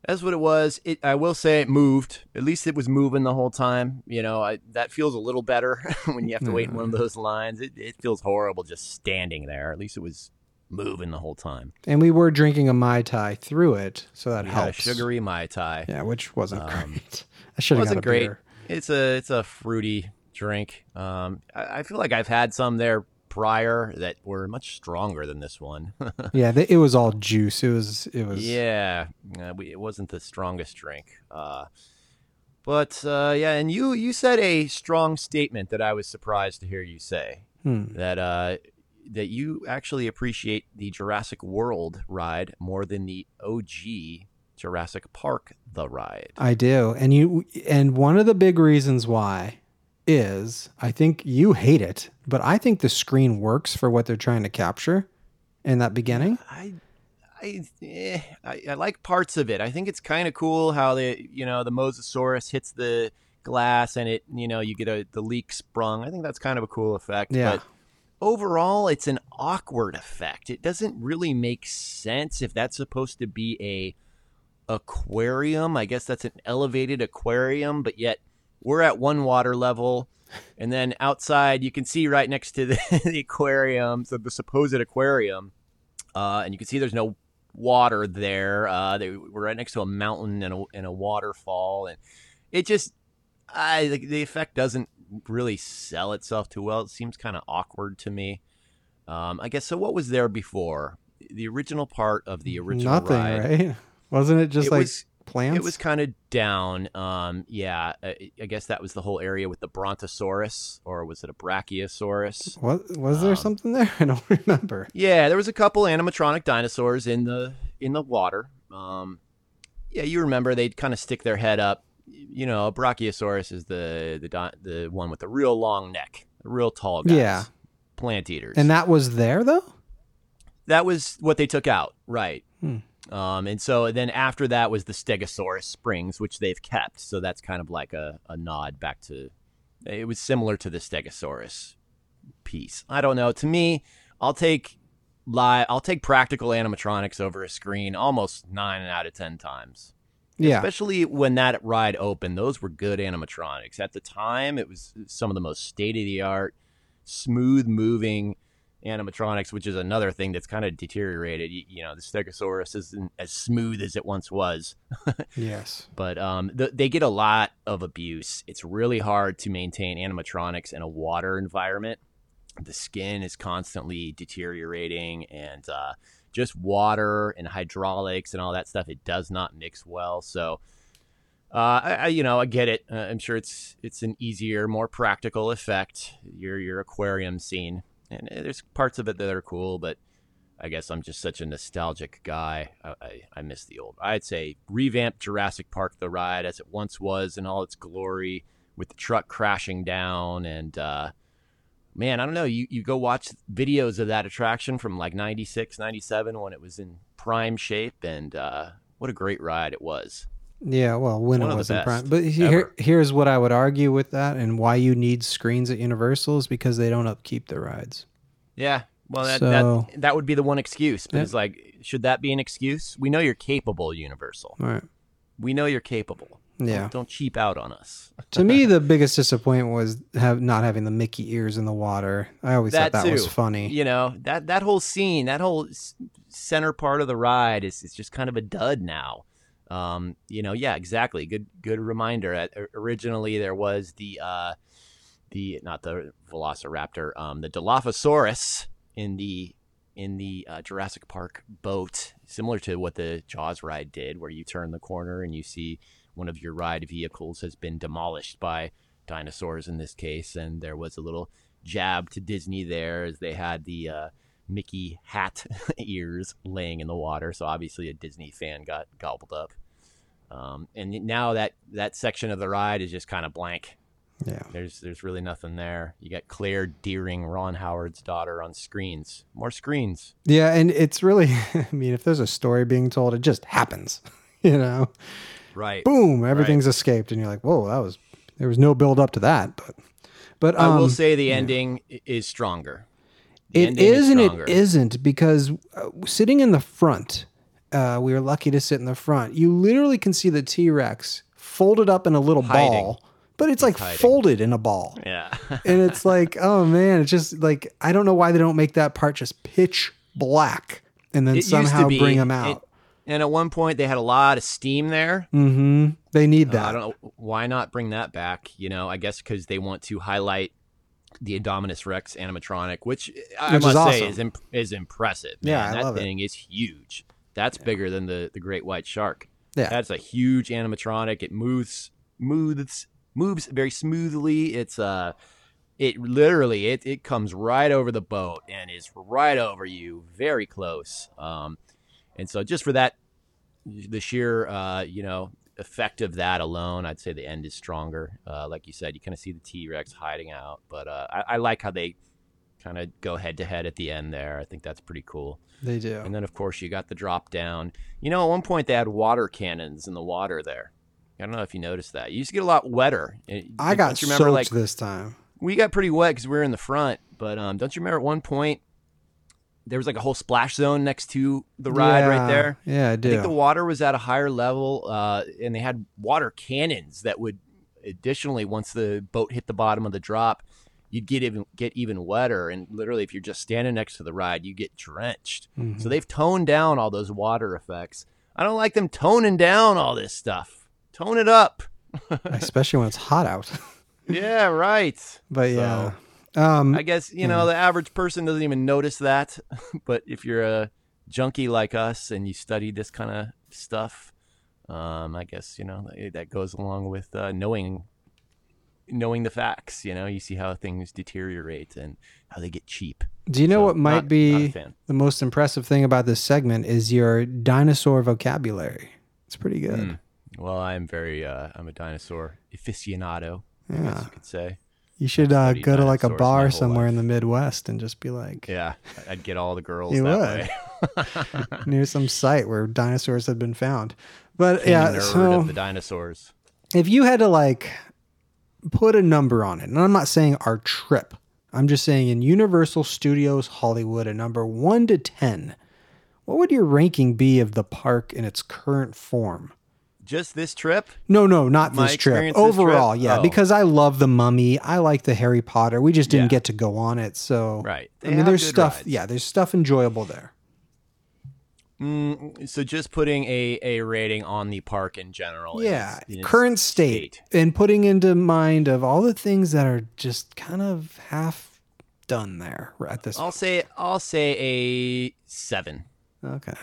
That's what it was. It, I will say it moved. At least it was moving the whole time. You know, I, that feels a little better when you have to wait in one of those lines. It, it feels horrible just standing there. At least it was moving the whole time. And we were drinking a mai tai through it, so that a helps. sugary mai tai. Yeah, which wasn't Um, great. I should have got a great. beer. It's a it's a fruity drink. Um, I, I feel like I've had some there prior that were much stronger than this one. Yeah, it was all juice. It was. It was. Yeah, we, it wasn't the strongest drink. Uh, but uh, yeah, and you you said a strong statement that I was surprised to hear you say Hmm. that uh, that you actually appreciate the Jurassic World ride more than the OG Jurassic Park the ride. I do, and you. And one of the big reasons why is I think you hate it, but I think the screen works for what they're trying to capture in that beginning. I I, eh, I I like parts of it. I think it's kind of cool how the you know the Mosasaurus hits the glass and it you know you get a the leak sprung. I think that's kind of a cool effect. Yeah. But overall, it's an awkward effect. It doesn't really make sense if that's supposed to be a aquarium. I guess that's an elevated aquarium, but yet we're at one water level. And then outside, you can see right next to the, the aquarium, so the supposed aquarium, uh, and you can see there's no water there. Uh, they were right next to a mountain and a, and a waterfall, and it just, I the, the effect doesn't really sell itself too well. It seems kind of awkward to me. Um, I guess so. What was there before the original part of the original Nothing, ride? right? Wasn't it just It like was- plants? It was kind of down. Um, yeah, I, I guess that was the whole area with the Brontosaurus, or was it a Brachiosaurus? What was there um, something there? I don't remember. Yeah, there was a couple animatronic dinosaurs in the in the water. Um, yeah, you remember they'd kind of stick their head up. You know, a Brachiosaurus is the the the one with the real long neck, the real tall guys. Yeah. plant eaters. And that was there though. that was what they took out, right? Hmm. Um, and so then after that was the Stegosaurus Springs, which they've kept. So that's kind of like a, a nod back to. It was similar to the Stegosaurus piece. I don't know. To me, I'll take live. I'll take practical animatronics over a screen almost nine out of ten times. Yeah. Especially when that ride opened, those were good animatronics. At the time, it was some of the most state of the art, smooth moving animatronics, which is another thing that's kind of deteriorated. You, you know, the Stegosaurus isn't as smooth as it once was, Yes. but um, th- they get a lot of abuse. It's really hard to maintain animatronics in a water environment. The skin is constantly deteriorating, and uh, just water and hydraulics and all that stuff, it does not mix well. So, uh, I, I, you know, I get it. Uh, I'm sure it's it's an easier, more practical effect. Your your aquarium scene, and uh, there's parts of it that are cool, but I guess I'm just such a nostalgic guy. I, I, I miss the old. I'd say revamp Jurassic Park the ride as it once was in all its glory, with the truck crashing down and. Uh, man, I don't know. You, you go watch videos of that attraction from like 96, 97 when it was in prime shape, and uh, what a great ride it was. Yeah, well, when One it wasn't prime. But here, here's what I would argue with that, and why you need screens at Universal is because they don't upkeep the rides. Yeah. Well, that, So- that that would be the one excuse. But Yeah. it's like, should that be an excuse? We know you're capable, Universal. All right. We know you're capable. Yeah. Don't, don't cheap out on us. to me, the biggest disappointment was have not having the Mickey ears in the water. I always That thought that was funny. You know that that whole scene, that whole center part of the ride is is just kind of a dud now. Um, you know, yeah, exactly. Good good reminder. Originally, there was the uh, the not the Velociraptor, um, the Dilophosaurus in the in the uh, Jurassic Park boat, similar to what the Jaws ride did, where you turn the corner and you see one of your ride vehicles has been demolished by dinosaurs in this case, and there was a little jab to Disney there as they had the uh, Mickey hat ears laying in the water. So obviously a Disney fan got gobbled up. Um, and now that that section of the ride is just kind of blank. Yeah. There's there's really nothing there. You got Claire Dearing, Ron Howard's daughter, on screens. More screens. Yeah, and it's really, I mean, if there's a story being told, it just happens. You know, Right. boom, everything's escaped, and you're like, whoa, that was there was no build up to that, but but um, I will say the ending is stronger. It is and it isn't because uh, sitting in the front, uh, we were lucky to sit in the front. You literally can see the T Rex folded up in a little Hiding. ball, but it's like hiding. folded in a ball. Yeah. and it's like, oh man, it's just like I don't know why they don't make that part just pitch black and then It somehow be, bring them it- out. and at one point they had a lot of steam there. mm-hmm. They need Uh, that. I don't know why not bring that back. You know, I guess because they want to highlight the Indominus Rex animatronic, which I Which is must say is imp- is impressive. Yeah. I that love thing is huge. That's bigger than the the great white shark. Yeah. that's a huge animatronic. It moves moves moves very smoothly. It's uh it literally it, it comes right over the boat and is right over you very close um and so just for that the sheer uh you know effect of that alone i'd say the end is stronger uh like you said you kind of see the t-rex hiding out but uh i, I like how they kind of go head to head at the end there i think that's pretty cool they do. and then of course you got the drop down you know at one point they had water cannons in the water there I don't know if you noticed that. You used to get a lot wetter. And I got remember, soaked like this time. we got pretty wet because we were in the front. But um, don't you remember at one point there was like a whole splash zone next to the ride right there? Yeah, I did. I think the water was at a higher level, uh, and they had water cannons that would additionally, once the boat hit the bottom of the drop, you'd get even get even wetter. And literally, if you're just standing next to the ride, you get drenched. Mhm. So they've toned down all those water effects. I don't like them toning down all this stuff. Tone it up. Especially when it's hot out. yeah, right. but yeah. Um, I guess you know the average person doesn't even notice that, but if you're a junkie like us and you study this kind of stuff, um, I guess you know that- that goes along with uh, knowing knowing the facts. You know, you see how things deteriorate and how they get cheap. do you know So, what might not- not be fan. the most impressive thing about this segment is your dinosaur vocabulary. It's pretty good. Mm. Well, I'm very uh, I'm a dinosaur aficionado. I guess Yeah. you could say. You should uh, go to like a bar somewhere life. in the Midwest and just be like Yeah, I'd get all the girls You would. way. near some site where dinosaurs had been found. But King yeah, so the dinosaurs. if you had to like put a number on it, and I'm not saying our trip, I'm just saying in Universal Studios Hollywood, a number one to 10, what would your ranking be of the park in its current form? Just this trip? No, no, not My this trip. this trip? Overall, yeah, Oh. because I love the Mummy. I like the Harry Potter. We just didn't Yeah. get to go on it, so Right. I mean, there's stuff. rides. Yeah, there's stuff enjoyable there. Mm, so just putting a, a rating on the park in general. Yeah, in its current state, and putting into mind of all the things that are just kind of half done there at this. I'll say I'll say a seven. Okay.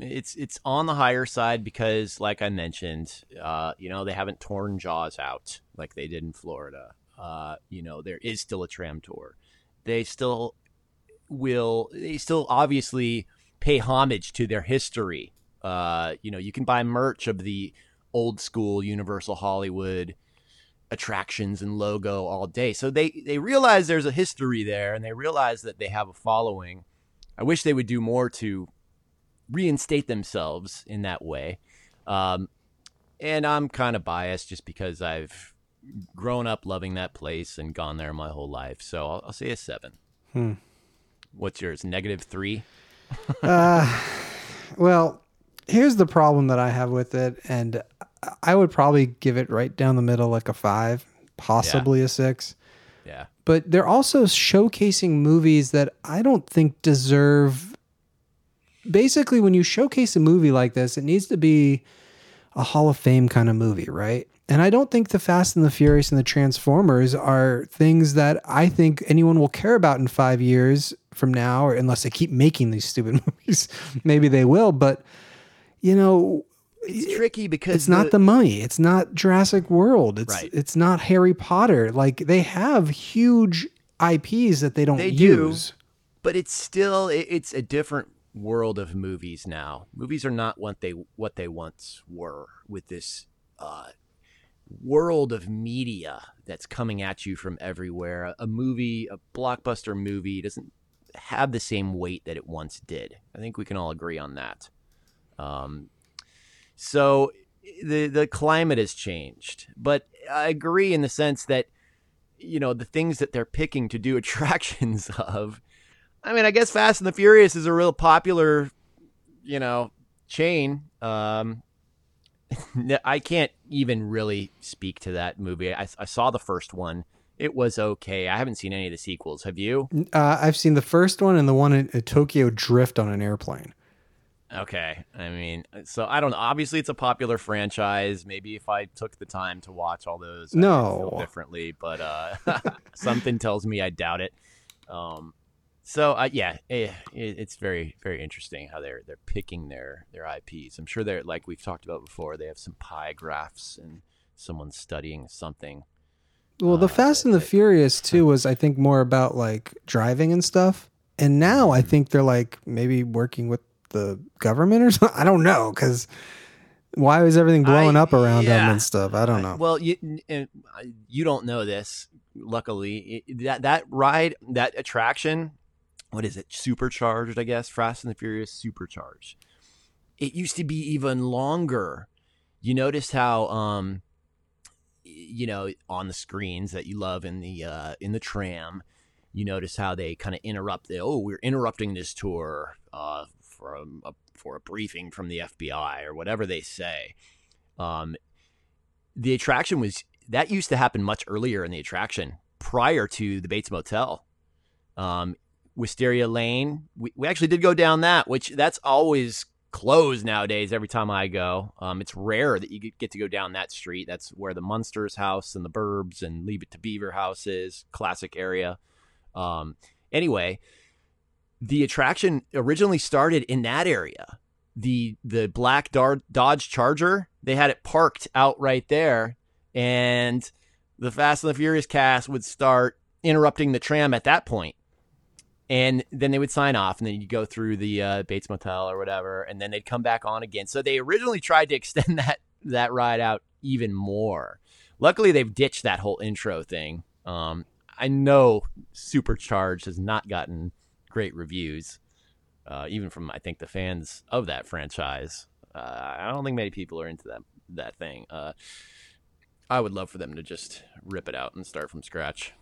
It's it's on the higher side because, like I mentioned, uh, you know they haven't torn Jaws out like they did in Florida. Uh, you know there is still a tram tour. They still will. They still obviously pay homage to their history. Uh, you know you can buy merch of the old school Universal Hollywood attractions and logo all day. So they they realize there's a history there, and they realize that they have a following. I wish they would do more to reinstate themselves in that way. Um, and I'm kind of biased just because I've grown up loving that place and gone there my whole life. So I'll, I'll say a seven. Hmm. What's yours? Negative three? Uh, well, here's the problem that I have with it, and I would probably give it right down the middle, like a five, possibly a six. Yeah. But they're also showcasing movies that I don't think deserve. Basically, when you showcase a movie like this, it needs to be a Hall of Fame kind of movie, right? And I don't think the Fast and the Furious and the Transformers are things that I think anyone will care about in five years from now, or unless they keep making these stupid movies. Maybe they will, but you know, It's tricky because it's not the money. It's not Jurassic World. It's Right. it's not Harry Potter. Like they have huge IPs that they don't They do. use. but it's still it, it's a different world of movies now. Movies are not what they what they once were with this uh, world of media that's coming at you from everywhere. A, movie, a blockbuster movie, doesn't have the same weight that it once did. I think we can all agree on that. Um, so the the climate has changed, but I agree in the sense that you know the things that they're picking to do attractions of. I mean, I guess Fast and the Furious is a real popular, you know, chain. Um, I can't even really speak to that movie. I, I saw the first one. It was okay. I haven't seen any of the sequels. Have you? Uh, I've seen the first one and the one in uh, Tokyo Drift on an airplane. Okay. I mean, so I don't know. Obviously, it's a popular franchise. Maybe if I took the time to watch all those, No. differently. But uh, something tells me I doubt it. Um, so uh, yeah, eh, it, it's very very interesting how they're they're picking their their IPs. I'm sure they're like we've talked about before. They have some pie graphs and someone's studying something. Well, the Uh, Fast and the Furious too was I think more about like driving and stuff. And now I think they're like maybe working with the government or something. I don't know because why is everything blowing I- up around them and stuff? I don't know. Well, you you don't know this. Luckily, that that ride, that attraction, what is it? Supercharged, I guess. Fast and the Furious Supercharged. It used to be even longer. You noticed how, um, you know, on the screens that you love in the uh, in the tram, you notice how they kind of interrupt. The, oh, we're interrupting this tour uh, for a, for a briefing from the FBI or whatever they say. Um, the attraction was that used to happen much earlier in the attraction prior to the Bates Motel. Um, Wisteria Lane, we, we actually did go down that, which that's always closed nowadays every time I go. Um, it's rare that you get- to go down that street. That's where the Munsters house and the Burbs and Leave It to Beaver house is, classic area. Um, anyway, the attraction originally started in that area. The the black Dar- Dodge Charger, they had it parked out right there, and the Fast and the Furious cast would start interrupting the tram at that point. And then they would sign off, and then you'd go through the uh, Bates Motel or whatever, and then they'd come back on again. So they originally tried to extend that that ride out even more. Luckily, they've ditched that whole intro thing. Um, I know Supercharged has not gotten great reviews, uh, even from I think the fans of that franchise. Uh, I don't think many people are into that that thing. Uh, I would love for them to just rip it out and start from scratch.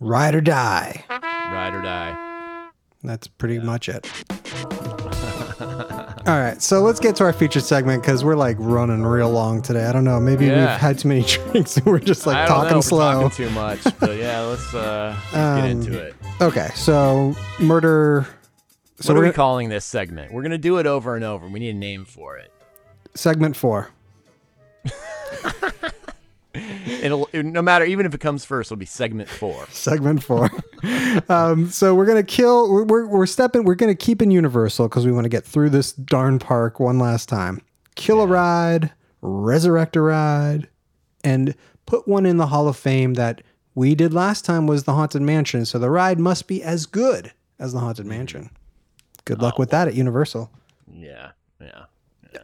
Ride or die. Ride or die. That's pretty much it. All right, so let's get to our feature segment because we're like running real long today. I don't know, maybe Yeah. we've had too many drinks and we're just like I don't talking know slow. talking too much, but yeah, let's, uh, let's Um, get into it. Okay, so murder. So what are we gonna- calling this segment? We're gonna do it over and over. We need a name for it. segment four. It'll it- no matter even if it comes first, it'll be segment four. segment four. um, so we're gonna kill. We're we're, we're stepping. We're gonna keep in Universal because we want to get through this darn park one last time. Kill a ride, resurrect a ride, and put one in the Hall of Fame that we did last time was the Haunted Mansion. So the ride must be as good as the Haunted Mansion. Good luck with that at Universal. Yeah, yeah.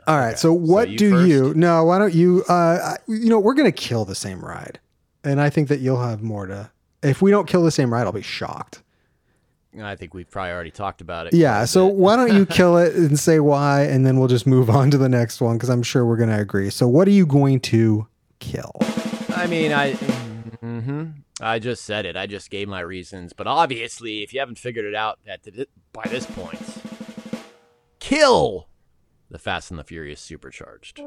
All right. So what you do first? you? No, why don't you? Uh, you know, we're gonna kill the same ride, and I think that you'll have more to. If we don't kill the same ride, I'll be shocked. I think we've probably already talked about it. Yeah. So why don't you kill it and say why, and then we'll just move on to the next one because I'm sure we're gonna agree. So what are you going to kill? I mean, I. Mm-hmm. I just said it. I just gave my reasons, but obviously, if you haven't figured it out at the, by this point, kill the Fast and the Furious Supercharged.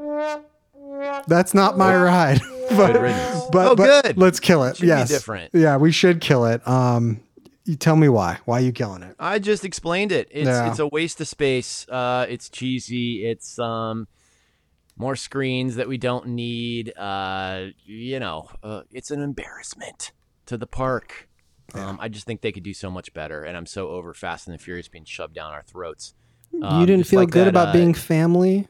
That's not my ride. But, but, oh, but good. let's kill it. Should be yes. different. Yeah, we should kill it. Um, you tell me why. Why are you killing it? I just explained it. It's Yeah. it's a waste of space. Uh, it's cheesy. It's um more screens that we don't need. Uh, you know, uh, it's an embarrassment to the park. Um, I just think they could do so much better, and I'm so over Fast and the Furious being shoved down our throats. Um, you didn't feel like good that, about uh, being family.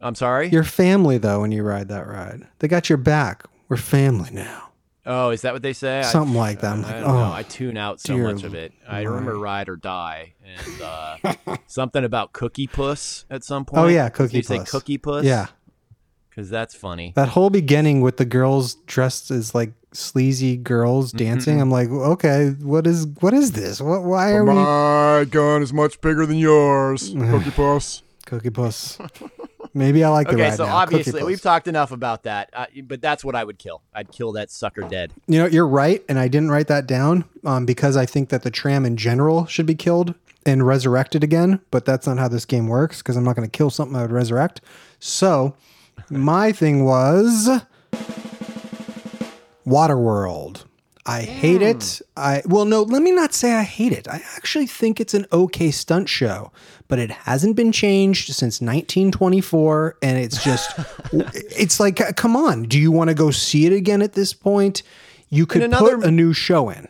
I'm sorry. You're family though when you ride that ride. They got your back. We're family now. oh, is that what they say? I- Something like that. I'm I like, don't know. oh, I tune out so much of it. I remember Ride or Die and uh, something about Cookie Puss at some point. Oh, yeah, Cookie you say Cookie Puss? yeah. Because that's funny. That whole beginning with the girls dressed as like sleazy girls dancing. I'm like, okay, what is what is this? What? Why are we My gun is much bigger than yours, Cookie Puss. Cookie Puss? Maybe I like the Okay, ride so now. Obviously we've talked enough about that, uh, but that's what I would kill. I'd kill that sucker dead. You know, you're right, and I didn't write that down um, because I think that the tram in general should be killed and resurrected again. But that's not how this game works because I'm not going to kill something I would resurrect. So my thing was Waterworld. I hate it. I well, no, let me not say I hate it. I actually think it's an okay stunt show, but it hasn't been changed since 1924, and it's just, it's like, uh, come on, do you want to go see it again at this point? You could another- put a new show in.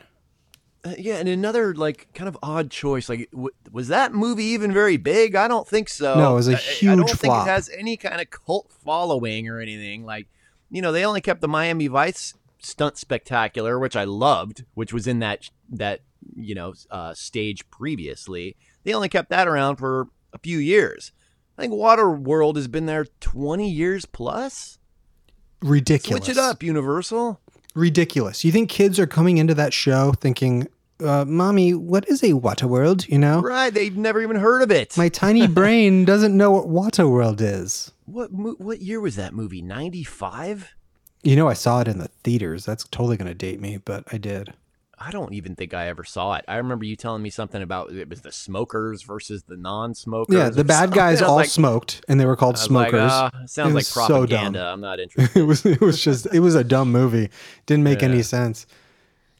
Uh, yeah, and another like kind of odd choice. Like, w- was that movie even very big? I don't think so. No, it was a I- I, huge I don't think flop. it has any kind of cult following or anything. Like, you know, they only kept the Miami Vice stunt spectacular, which I loved, which was in that that you know uh, stage previously. They only kept that around for a few years. I think Waterworld has been there twenty years plus. Ridiculous. Switch it up, Universal. Ridiculous. You think kids are coming into that show thinking, uh, "Mommy, what is a Waterworld?" You know, Right? They've never even heard of it. my tiny brain doesn't know what Waterworld is. What mo- what year was that movie? Ninety five. You know, I saw it in the theaters. That's totally going to date me, but I did. I don't even think I ever saw it. I remember you telling me something about it was the smokers versus the non-smokers. Yeah, the or bad something. guys I was all like- smoked, and they were called I was like, smokers. "Ah, sounds It like was so dumb. propaganda. I'm not interested. it was it was just it was a dumb movie. Didn't make any sense.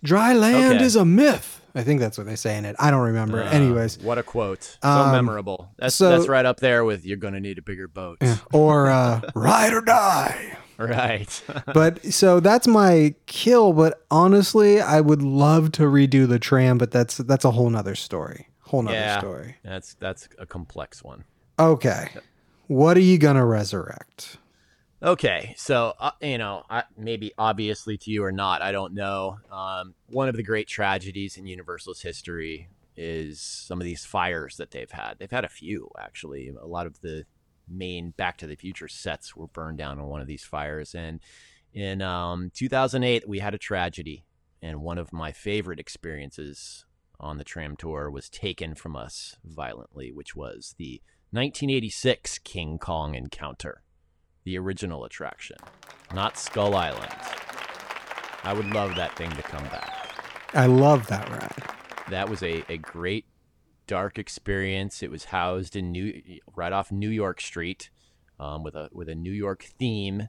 Dry land Okay. is a myth. I think that's what they say in it. I don't remember. Uh, Anyways, what a quote! So Um, memorable. That's so- that's right up there with "You're gonna need a bigger boat." or uh, ride or die. Right. But so that's my kill. But honestly, I would love to redo the tram, but that's that's a whole nother story. Whole nother Yeah. story. that's that's a complex one. Okay, what are you gonna resurrect? Okay, so uh, you know, I, maybe obviously to you or not, I don't know. Um, one of the great tragedies in Universal's history is some of these fires that they've had. They've had a few actually. A lot of the main Back to the Future sets were burned down in one of these fires, and in um, 2008 we had a tragedy and one of my favorite experiences on the tram tour was taken from us violently, which was the 1986 King Kong encounter, the original attraction, not Skull Island. I would love that thing to come back. I love that ride. That was a, a great dark experience. It was housed in New right off New York Street, um, with a with a New York theme.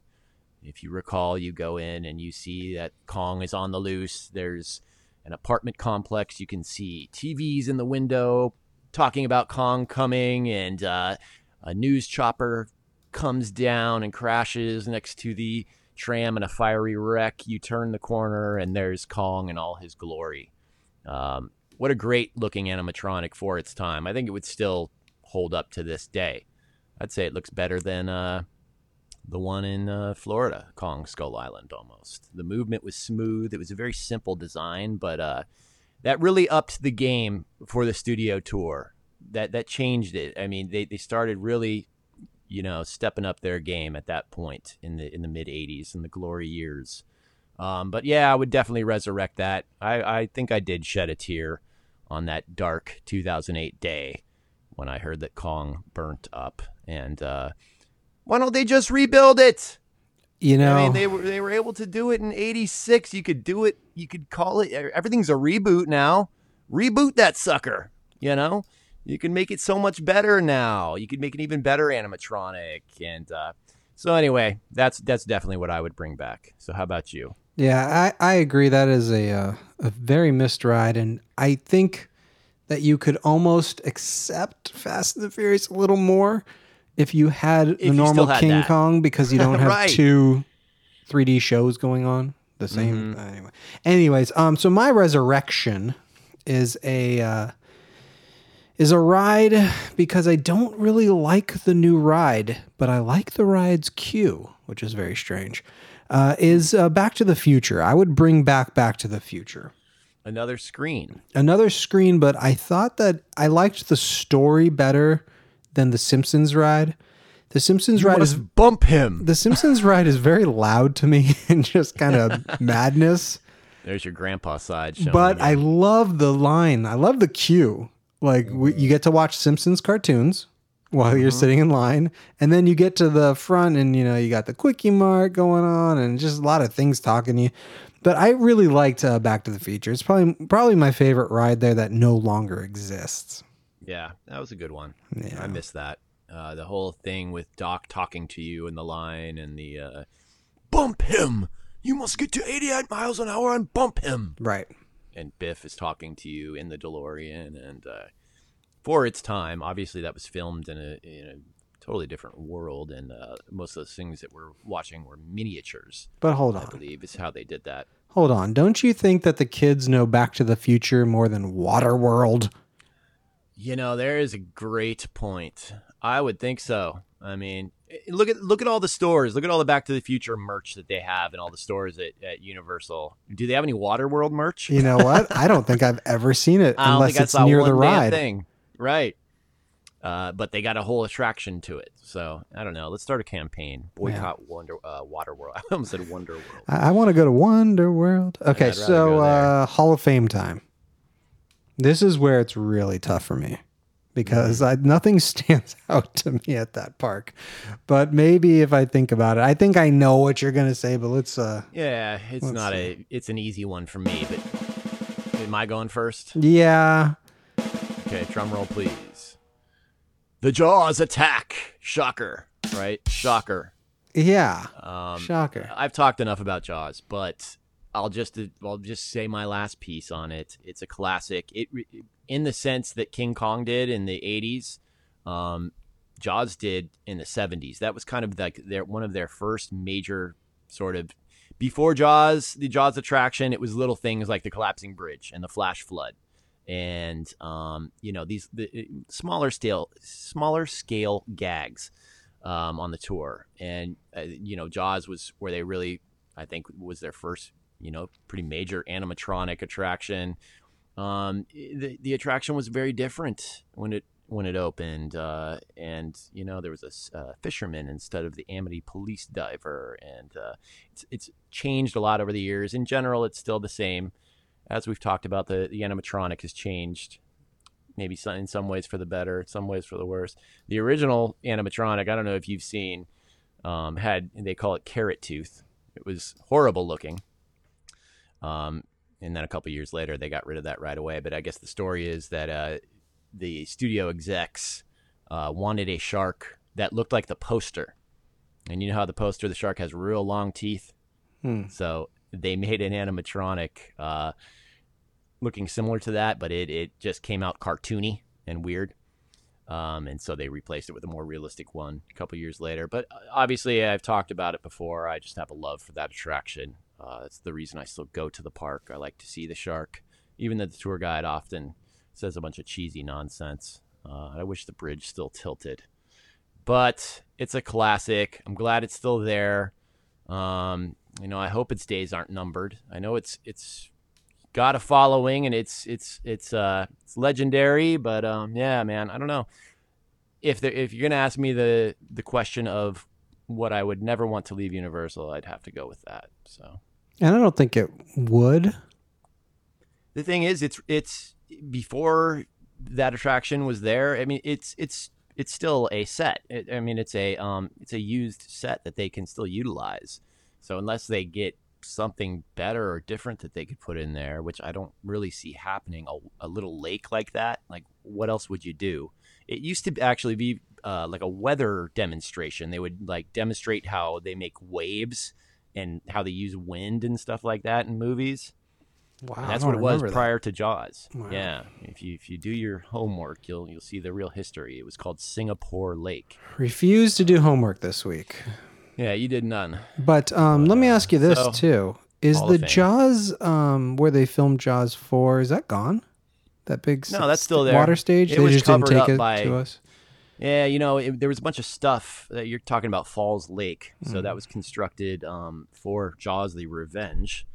If you recall, you go in and you see that Kong is on the loose. There's an apartment complex. You can see TVs in the window talking about Kong coming, and uh, a news chopper comes down and crashes next to the tram in a fiery wreck. You turn the corner, and there's Kong in all his glory. Um, what a great looking animatronic for its time. I think it would still hold up to this day. I'd say it looks better than uh, the one in uh, Florida, Kong Skull Island, almost. The movement was smooth. It was a very simple design, but uh, that really upped the game for the studio tour. That that changed it. I mean, they, they started really, you know, stepping up their game at that point in the in the mid '80s in the glory years. Um, but yeah, I would definitely resurrect that. I, I think I did shed a tear on that dark 2008 day when I heard that Kong burnt up. And uh, why don't they just rebuild it? You know, I mean, they were they were able to do it in '86. You could do it. You could call it. Everything's a reboot now. Reboot that sucker. You know, you can make it so much better now. You can make an even better animatronic. And uh, so anyway, that's that's definitely what I would bring back. So how about you? Yeah, I, I agree. That is a uh, a very missed ride, and I think that you could almost accept Fast and the Furious a little more if you had If the you normal had King that. Kong because you don't have Right. two 3D shows going on the same. Mm-hmm. Anyway, anyways, um, so my resurrection is a uh, is a ride because I don't really like the new ride, but I like the ride's queue, which is very strange. Uh, is uh, Back to the Future. I would bring back Back to the Future Another screen. another screen, but I thought that I liked the story better than the Simpsons ride. The Simpsons ride is bump him. the Simpsons ride is very loud to me and just kind of madness. There's your grandpa side. But you. I love the line. I love the queue. Like we, you get to watch Simpsons cartoons while you're sitting in line, and then you get to the front, and you know you got the Kwik-E-Mart going on, and just a lot of things talking to you. But I really liked uh, Back to the Future. It's probably probably my favorite ride there that no longer exists. Yeah, that was a good one. Yeah. I miss that. Uh, the whole thing with Doc talking to you in the line and the uh, bump him. You must get to 88 miles an hour and bump him. Right. And Biff is talking to you in the DeLorean. And uh, for its time, obviously that was filmed in a, in a totally different world. And uh, most of those things that we're watching were miniatures, But hold on, I believe, is how they did that. Hold on. Don't you think that the kids know Back to the Future more than Waterworld? You know, there is a great point. I would think so. I mean, eh, look at look at all the stores. Look at all the Back to the Future merch that they have in all the stores at, at Universal. Do they have any Waterworld merch? You know what? I don't think I've ever seen it unless it's near the ride. thing. Right. Uh, but they got a whole attraction to it. So I don't know. Let's start a campaign. Boycott Wonder uh, Waterworld. I almost said Wonder World. I, I want to go to Wonder World. Okay, so uh, Hall of Fame time. This is where it's really tough for me because I, nothing stands out to me at that park. But maybe if I think about it, I think I know what you're going to say. But let's. Uh, Yeah, it's not a. It's an easy one for me. But am I going first? yeah, Okay, drum roll, please. The Jaws attack. Shocker, right? Shocker. yeah. Um, Shocker. I've talked enough about Jaws, but I'll just I'll just say my last piece on it. It's a classic. It in the sense that King Kong did in the '80s, um, Jaws did in the '70s. That was kind of like their one of their first major sort of before Jaws, the Jaws attraction. It was little things like the collapsing bridge and the flash flood, and um, you know these the smaller scale smaller scale gags um, on the tour, and uh, you know Jaws was where they really, I think, was their first you know pretty major animatronic attraction. Um, the the attraction was very different when it when it opened, uh, and you know there was a uh, fisherman instead of the Amity police diver, and uh, it's it's changed a lot over the years. In general, it's still the same. as we've talked about, the the animatronic has changed. Maybe some, in some ways for the better, some ways for the worse. The original animatronic, I don't know if you've seen, um, had they call it carrot tooth. It was horrible looking. Um, and then a couple years later, they got rid of that right away. But I guess the story is that uh, the studio execs uh, wanted a shark that looked like the poster. And you know how the poster, the shark has real long teeth. Hmm. So they made an animatronic uh, looking similar to that, but it, it just came out cartoony and weird. Um, and so they replaced it with a more realistic one a couple years later. But uh, obviously, I've talked about it before. I just have a love for that attraction. Uh, that's the reason I still go to the park. I like to see the shark, even though the tour guide often says a bunch of cheesy nonsense. Uh, I wish the bridge still tilted, but it's a classic. I'm glad it's still there. Um, you know, I hope its days aren't numbered. I know it's it's got a following and it's it's it's uh it's legendary, but um yeah, man, I don't know. If there, if you're gonna ask me the the question of what I would never want to leave Universal, I'd have to go with that. So And I don't think it would. the thing is, it's it's before that attraction was there. I mean, it's it's it's still a set. It, I mean, it's a um it's a used set that they can still utilize. So unless they get something better or different that they could put in there, which I don't really see happening, a, a little lake like that, like what else would you do? It used to actually be uh, like a weather demonstration. They would like demonstrate how they make waves and how they use wind and stuff like that in movies. Wow. And that's what it was that. prior to Jaws. Wow. Yeah, if you if you do your homework, you'll you'll see the real history. It was called Singapore Lake. Refuse to do homework this week. Yeah, you did none. But um, let me ask you this so, too: Is the. Jaws um, where they filmed Jaws four? Is that gone? That big No, that's still there. water stage. It they was just didn't covered take up it by- to us. Yeah, you know, it, there was a bunch of stuff that you're talking about Falls Lake. So Mm. that was constructed um, for Jaws: The Revenge,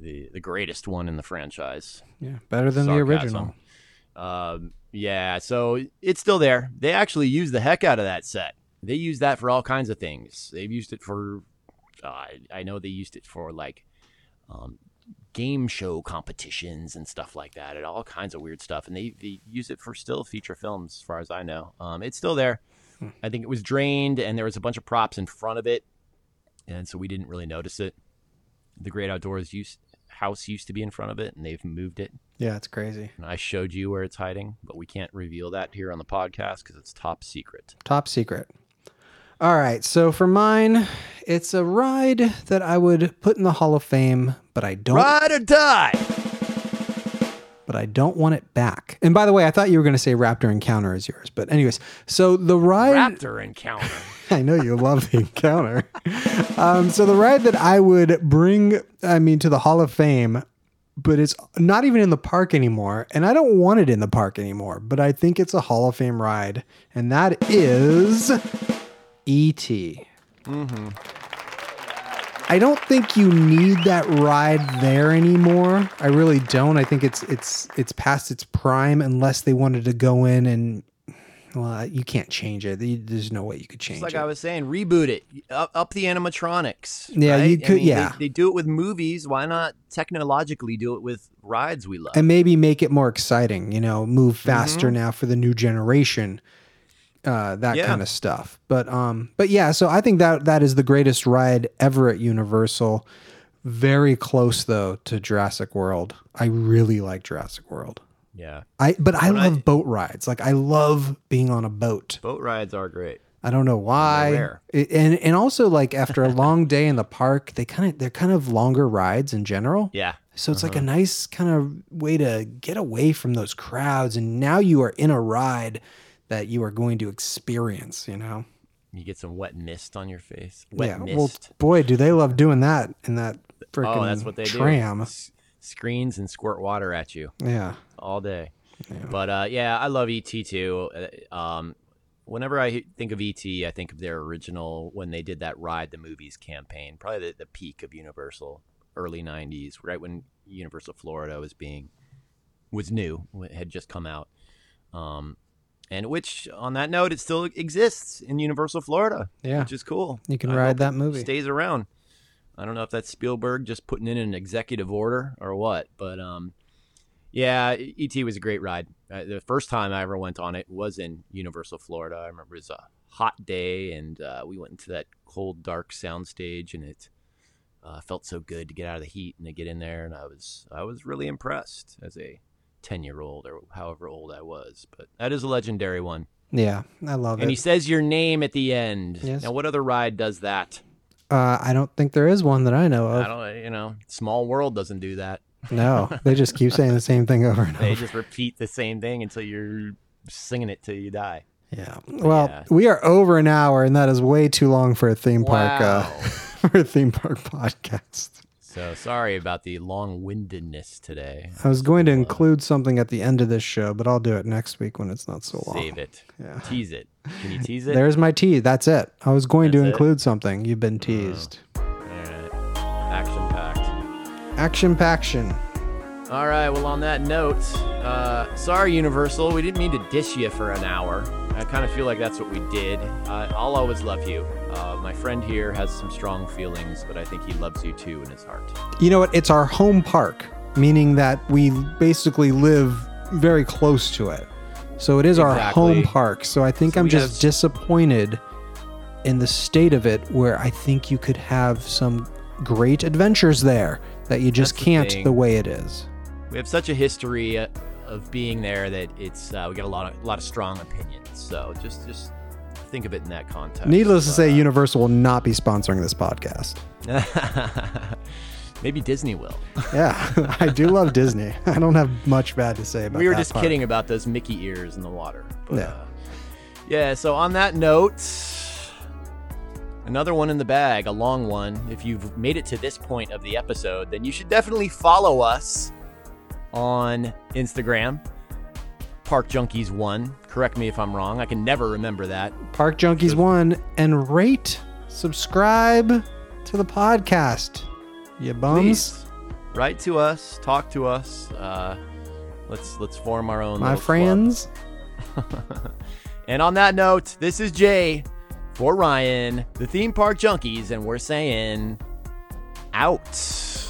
the the greatest one in the franchise. Yeah, better than the original. Um, yeah, so it's still there. They actually use the heck out of that set. They use that for all kinds of things. They've used it for, uh, I- I know they used it for like um, game show competitions and stuff like that, and all kinds of weird stuff. And they, they use it for still feature films, as far as I know. Um, it's still there. Hmm. I think it was drained, and there was a bunch of props in front of it, and so we didn't really notice it. The Great Outdoors used, house used to be in front of it, and they've moved it. Yeah, it's crazy. And I showed you where it's hiding, but we can't reveal that here on the podcast because it's top secret. Top secret. All right, so for mine, it's a ride that I would put in the Hall of Fame, but I don't. Ride or die. but I don't want it back. And by the way, I thought you were going to say Raptor Encounter is yours, but anyways, so the ride. Raptor encounter. I know you love the encounter. Um, so the ride that I would bring, I mean, to the Hall of Fame, but it's not even in the park anymore, and I don't want it in the park anymore. But I think it's a Hall of Fame ride, and that is E.T. mm-hmm. I don't think you need that ride there anymore. I really don't. I think it's it's it's past its prime unless they wanted to go in and well, you can't change it. There's no way you could change Just like it. I was saying, reboot it. Up, up the animatronics. Yeah, right? you I could- mean, yeah. They, they do it with movies. Why not technologically do it with rides we love? and maybe make it more exciting. You know, move faster Mhm. now for the new generation. Uh, that Yeah. kind of stuff. But um, but yeah. So I think that that is the greatest ride ever at Universal. Very close though to Jurassic World. I really like Jurassic World. yeah. I but I When I- love boat rides. Like I love being on a boat. Boat rides are great. I don't know why. It- and and also like after a long day in the park, they kind of they're kind of longer rides in general. Yeah. So it's like Uh-huh. a nice kind of way to get away from those crowds and now you are in a ride that you are going to experience, you know. You get some wet mist on your face. Wet yeah. mist. Well, boy, do they love doing that in that freaking oh, that's what they tram. do. S- screens and squirt water at you. Yeah. all day. Yeah. But uh, yeah, I love ET too. Uh, Um, whenever I think of ET, I think of their original when they did that Ride the Movies campaign, probably the, the peak of Universal, early '90s, right when Universal Florida was being was new, had just come out. Um, and which, on that note, it still exists in Universal Florida, Yeah. which is cool. You can I ride that movie. Stays around. I don't know if that's Spielberg just putting in an executive order or what, but um, yeah, ET was a great ride. Uh, the first time I ever went on it was in Universal Florida. I remember it was a hot day, and uh, we went into that cold, dark soundstage, and it uh, felt so good to get out of the heat and to get in there. And I was I was really impressed as a ten year old or however old I was. But that is a legendary one. Yeah, I love And it. And he says your name at the end. Yes. Now, what other ride does that? Uh, I don't think there is one that I know I of. don't, you know, Small World doesn't do that. No, they just keep saying the same thing over and over. They just repeat the same thing until you're singing it till you die. Yeah. Well, Yeah. we are over an hour, and that is way too long for a theme park. Uh, for a theme park podcast. So sorry about the long-windedness today. I was going to include something at the end of this show, but I'll do it next week when it's not so long. Save it. Yeah. Tease it. Can you tease it? There's my tease. That's it. I was going to That's it? include something. You've been teased. All right. Action packed. Action paction. All right. Well, on that note, uh, sorry, Universal. We didn't mean to dish you for an hour. I kind of feel like that's what we did. Uh, I'll always love you. Uh, my friend here has some strong feelings, but I think he loves you too in his heart. You know what? It's our home park, meaning that we basically live very close to it. So it is our home park. So I think So I'm just have- disappointed in the state of it where I think you could have some great adventures there that you just That's can't thing. the way it is. We have such a history uh, of being there that it's uh, we got a lot of a lot of strong opinions. So just just think of it in that context. Needless to say, Uh, Universal will not be sponsoring this podcast. maybe Disney will. Yeah, I do love Disney. I don't have much bad to say about we were just park. kidding about those Mickey ears in the water. But, Yeah. uh, yeah. So on that note, another one in the bag, a long one. If you've made it to this point of the episode, then you should definitely follow us on Instagram. Park Junkies One. Correct me if I'm wrong. I can never remember that. Park Junkies One and rate, subscribe to the podcast. You bums, Please write to us, talk to us. Uh, let's let's form our own. my friends. And on that note, this is Jay for Ryan, the theme park junkies, and we're saying out.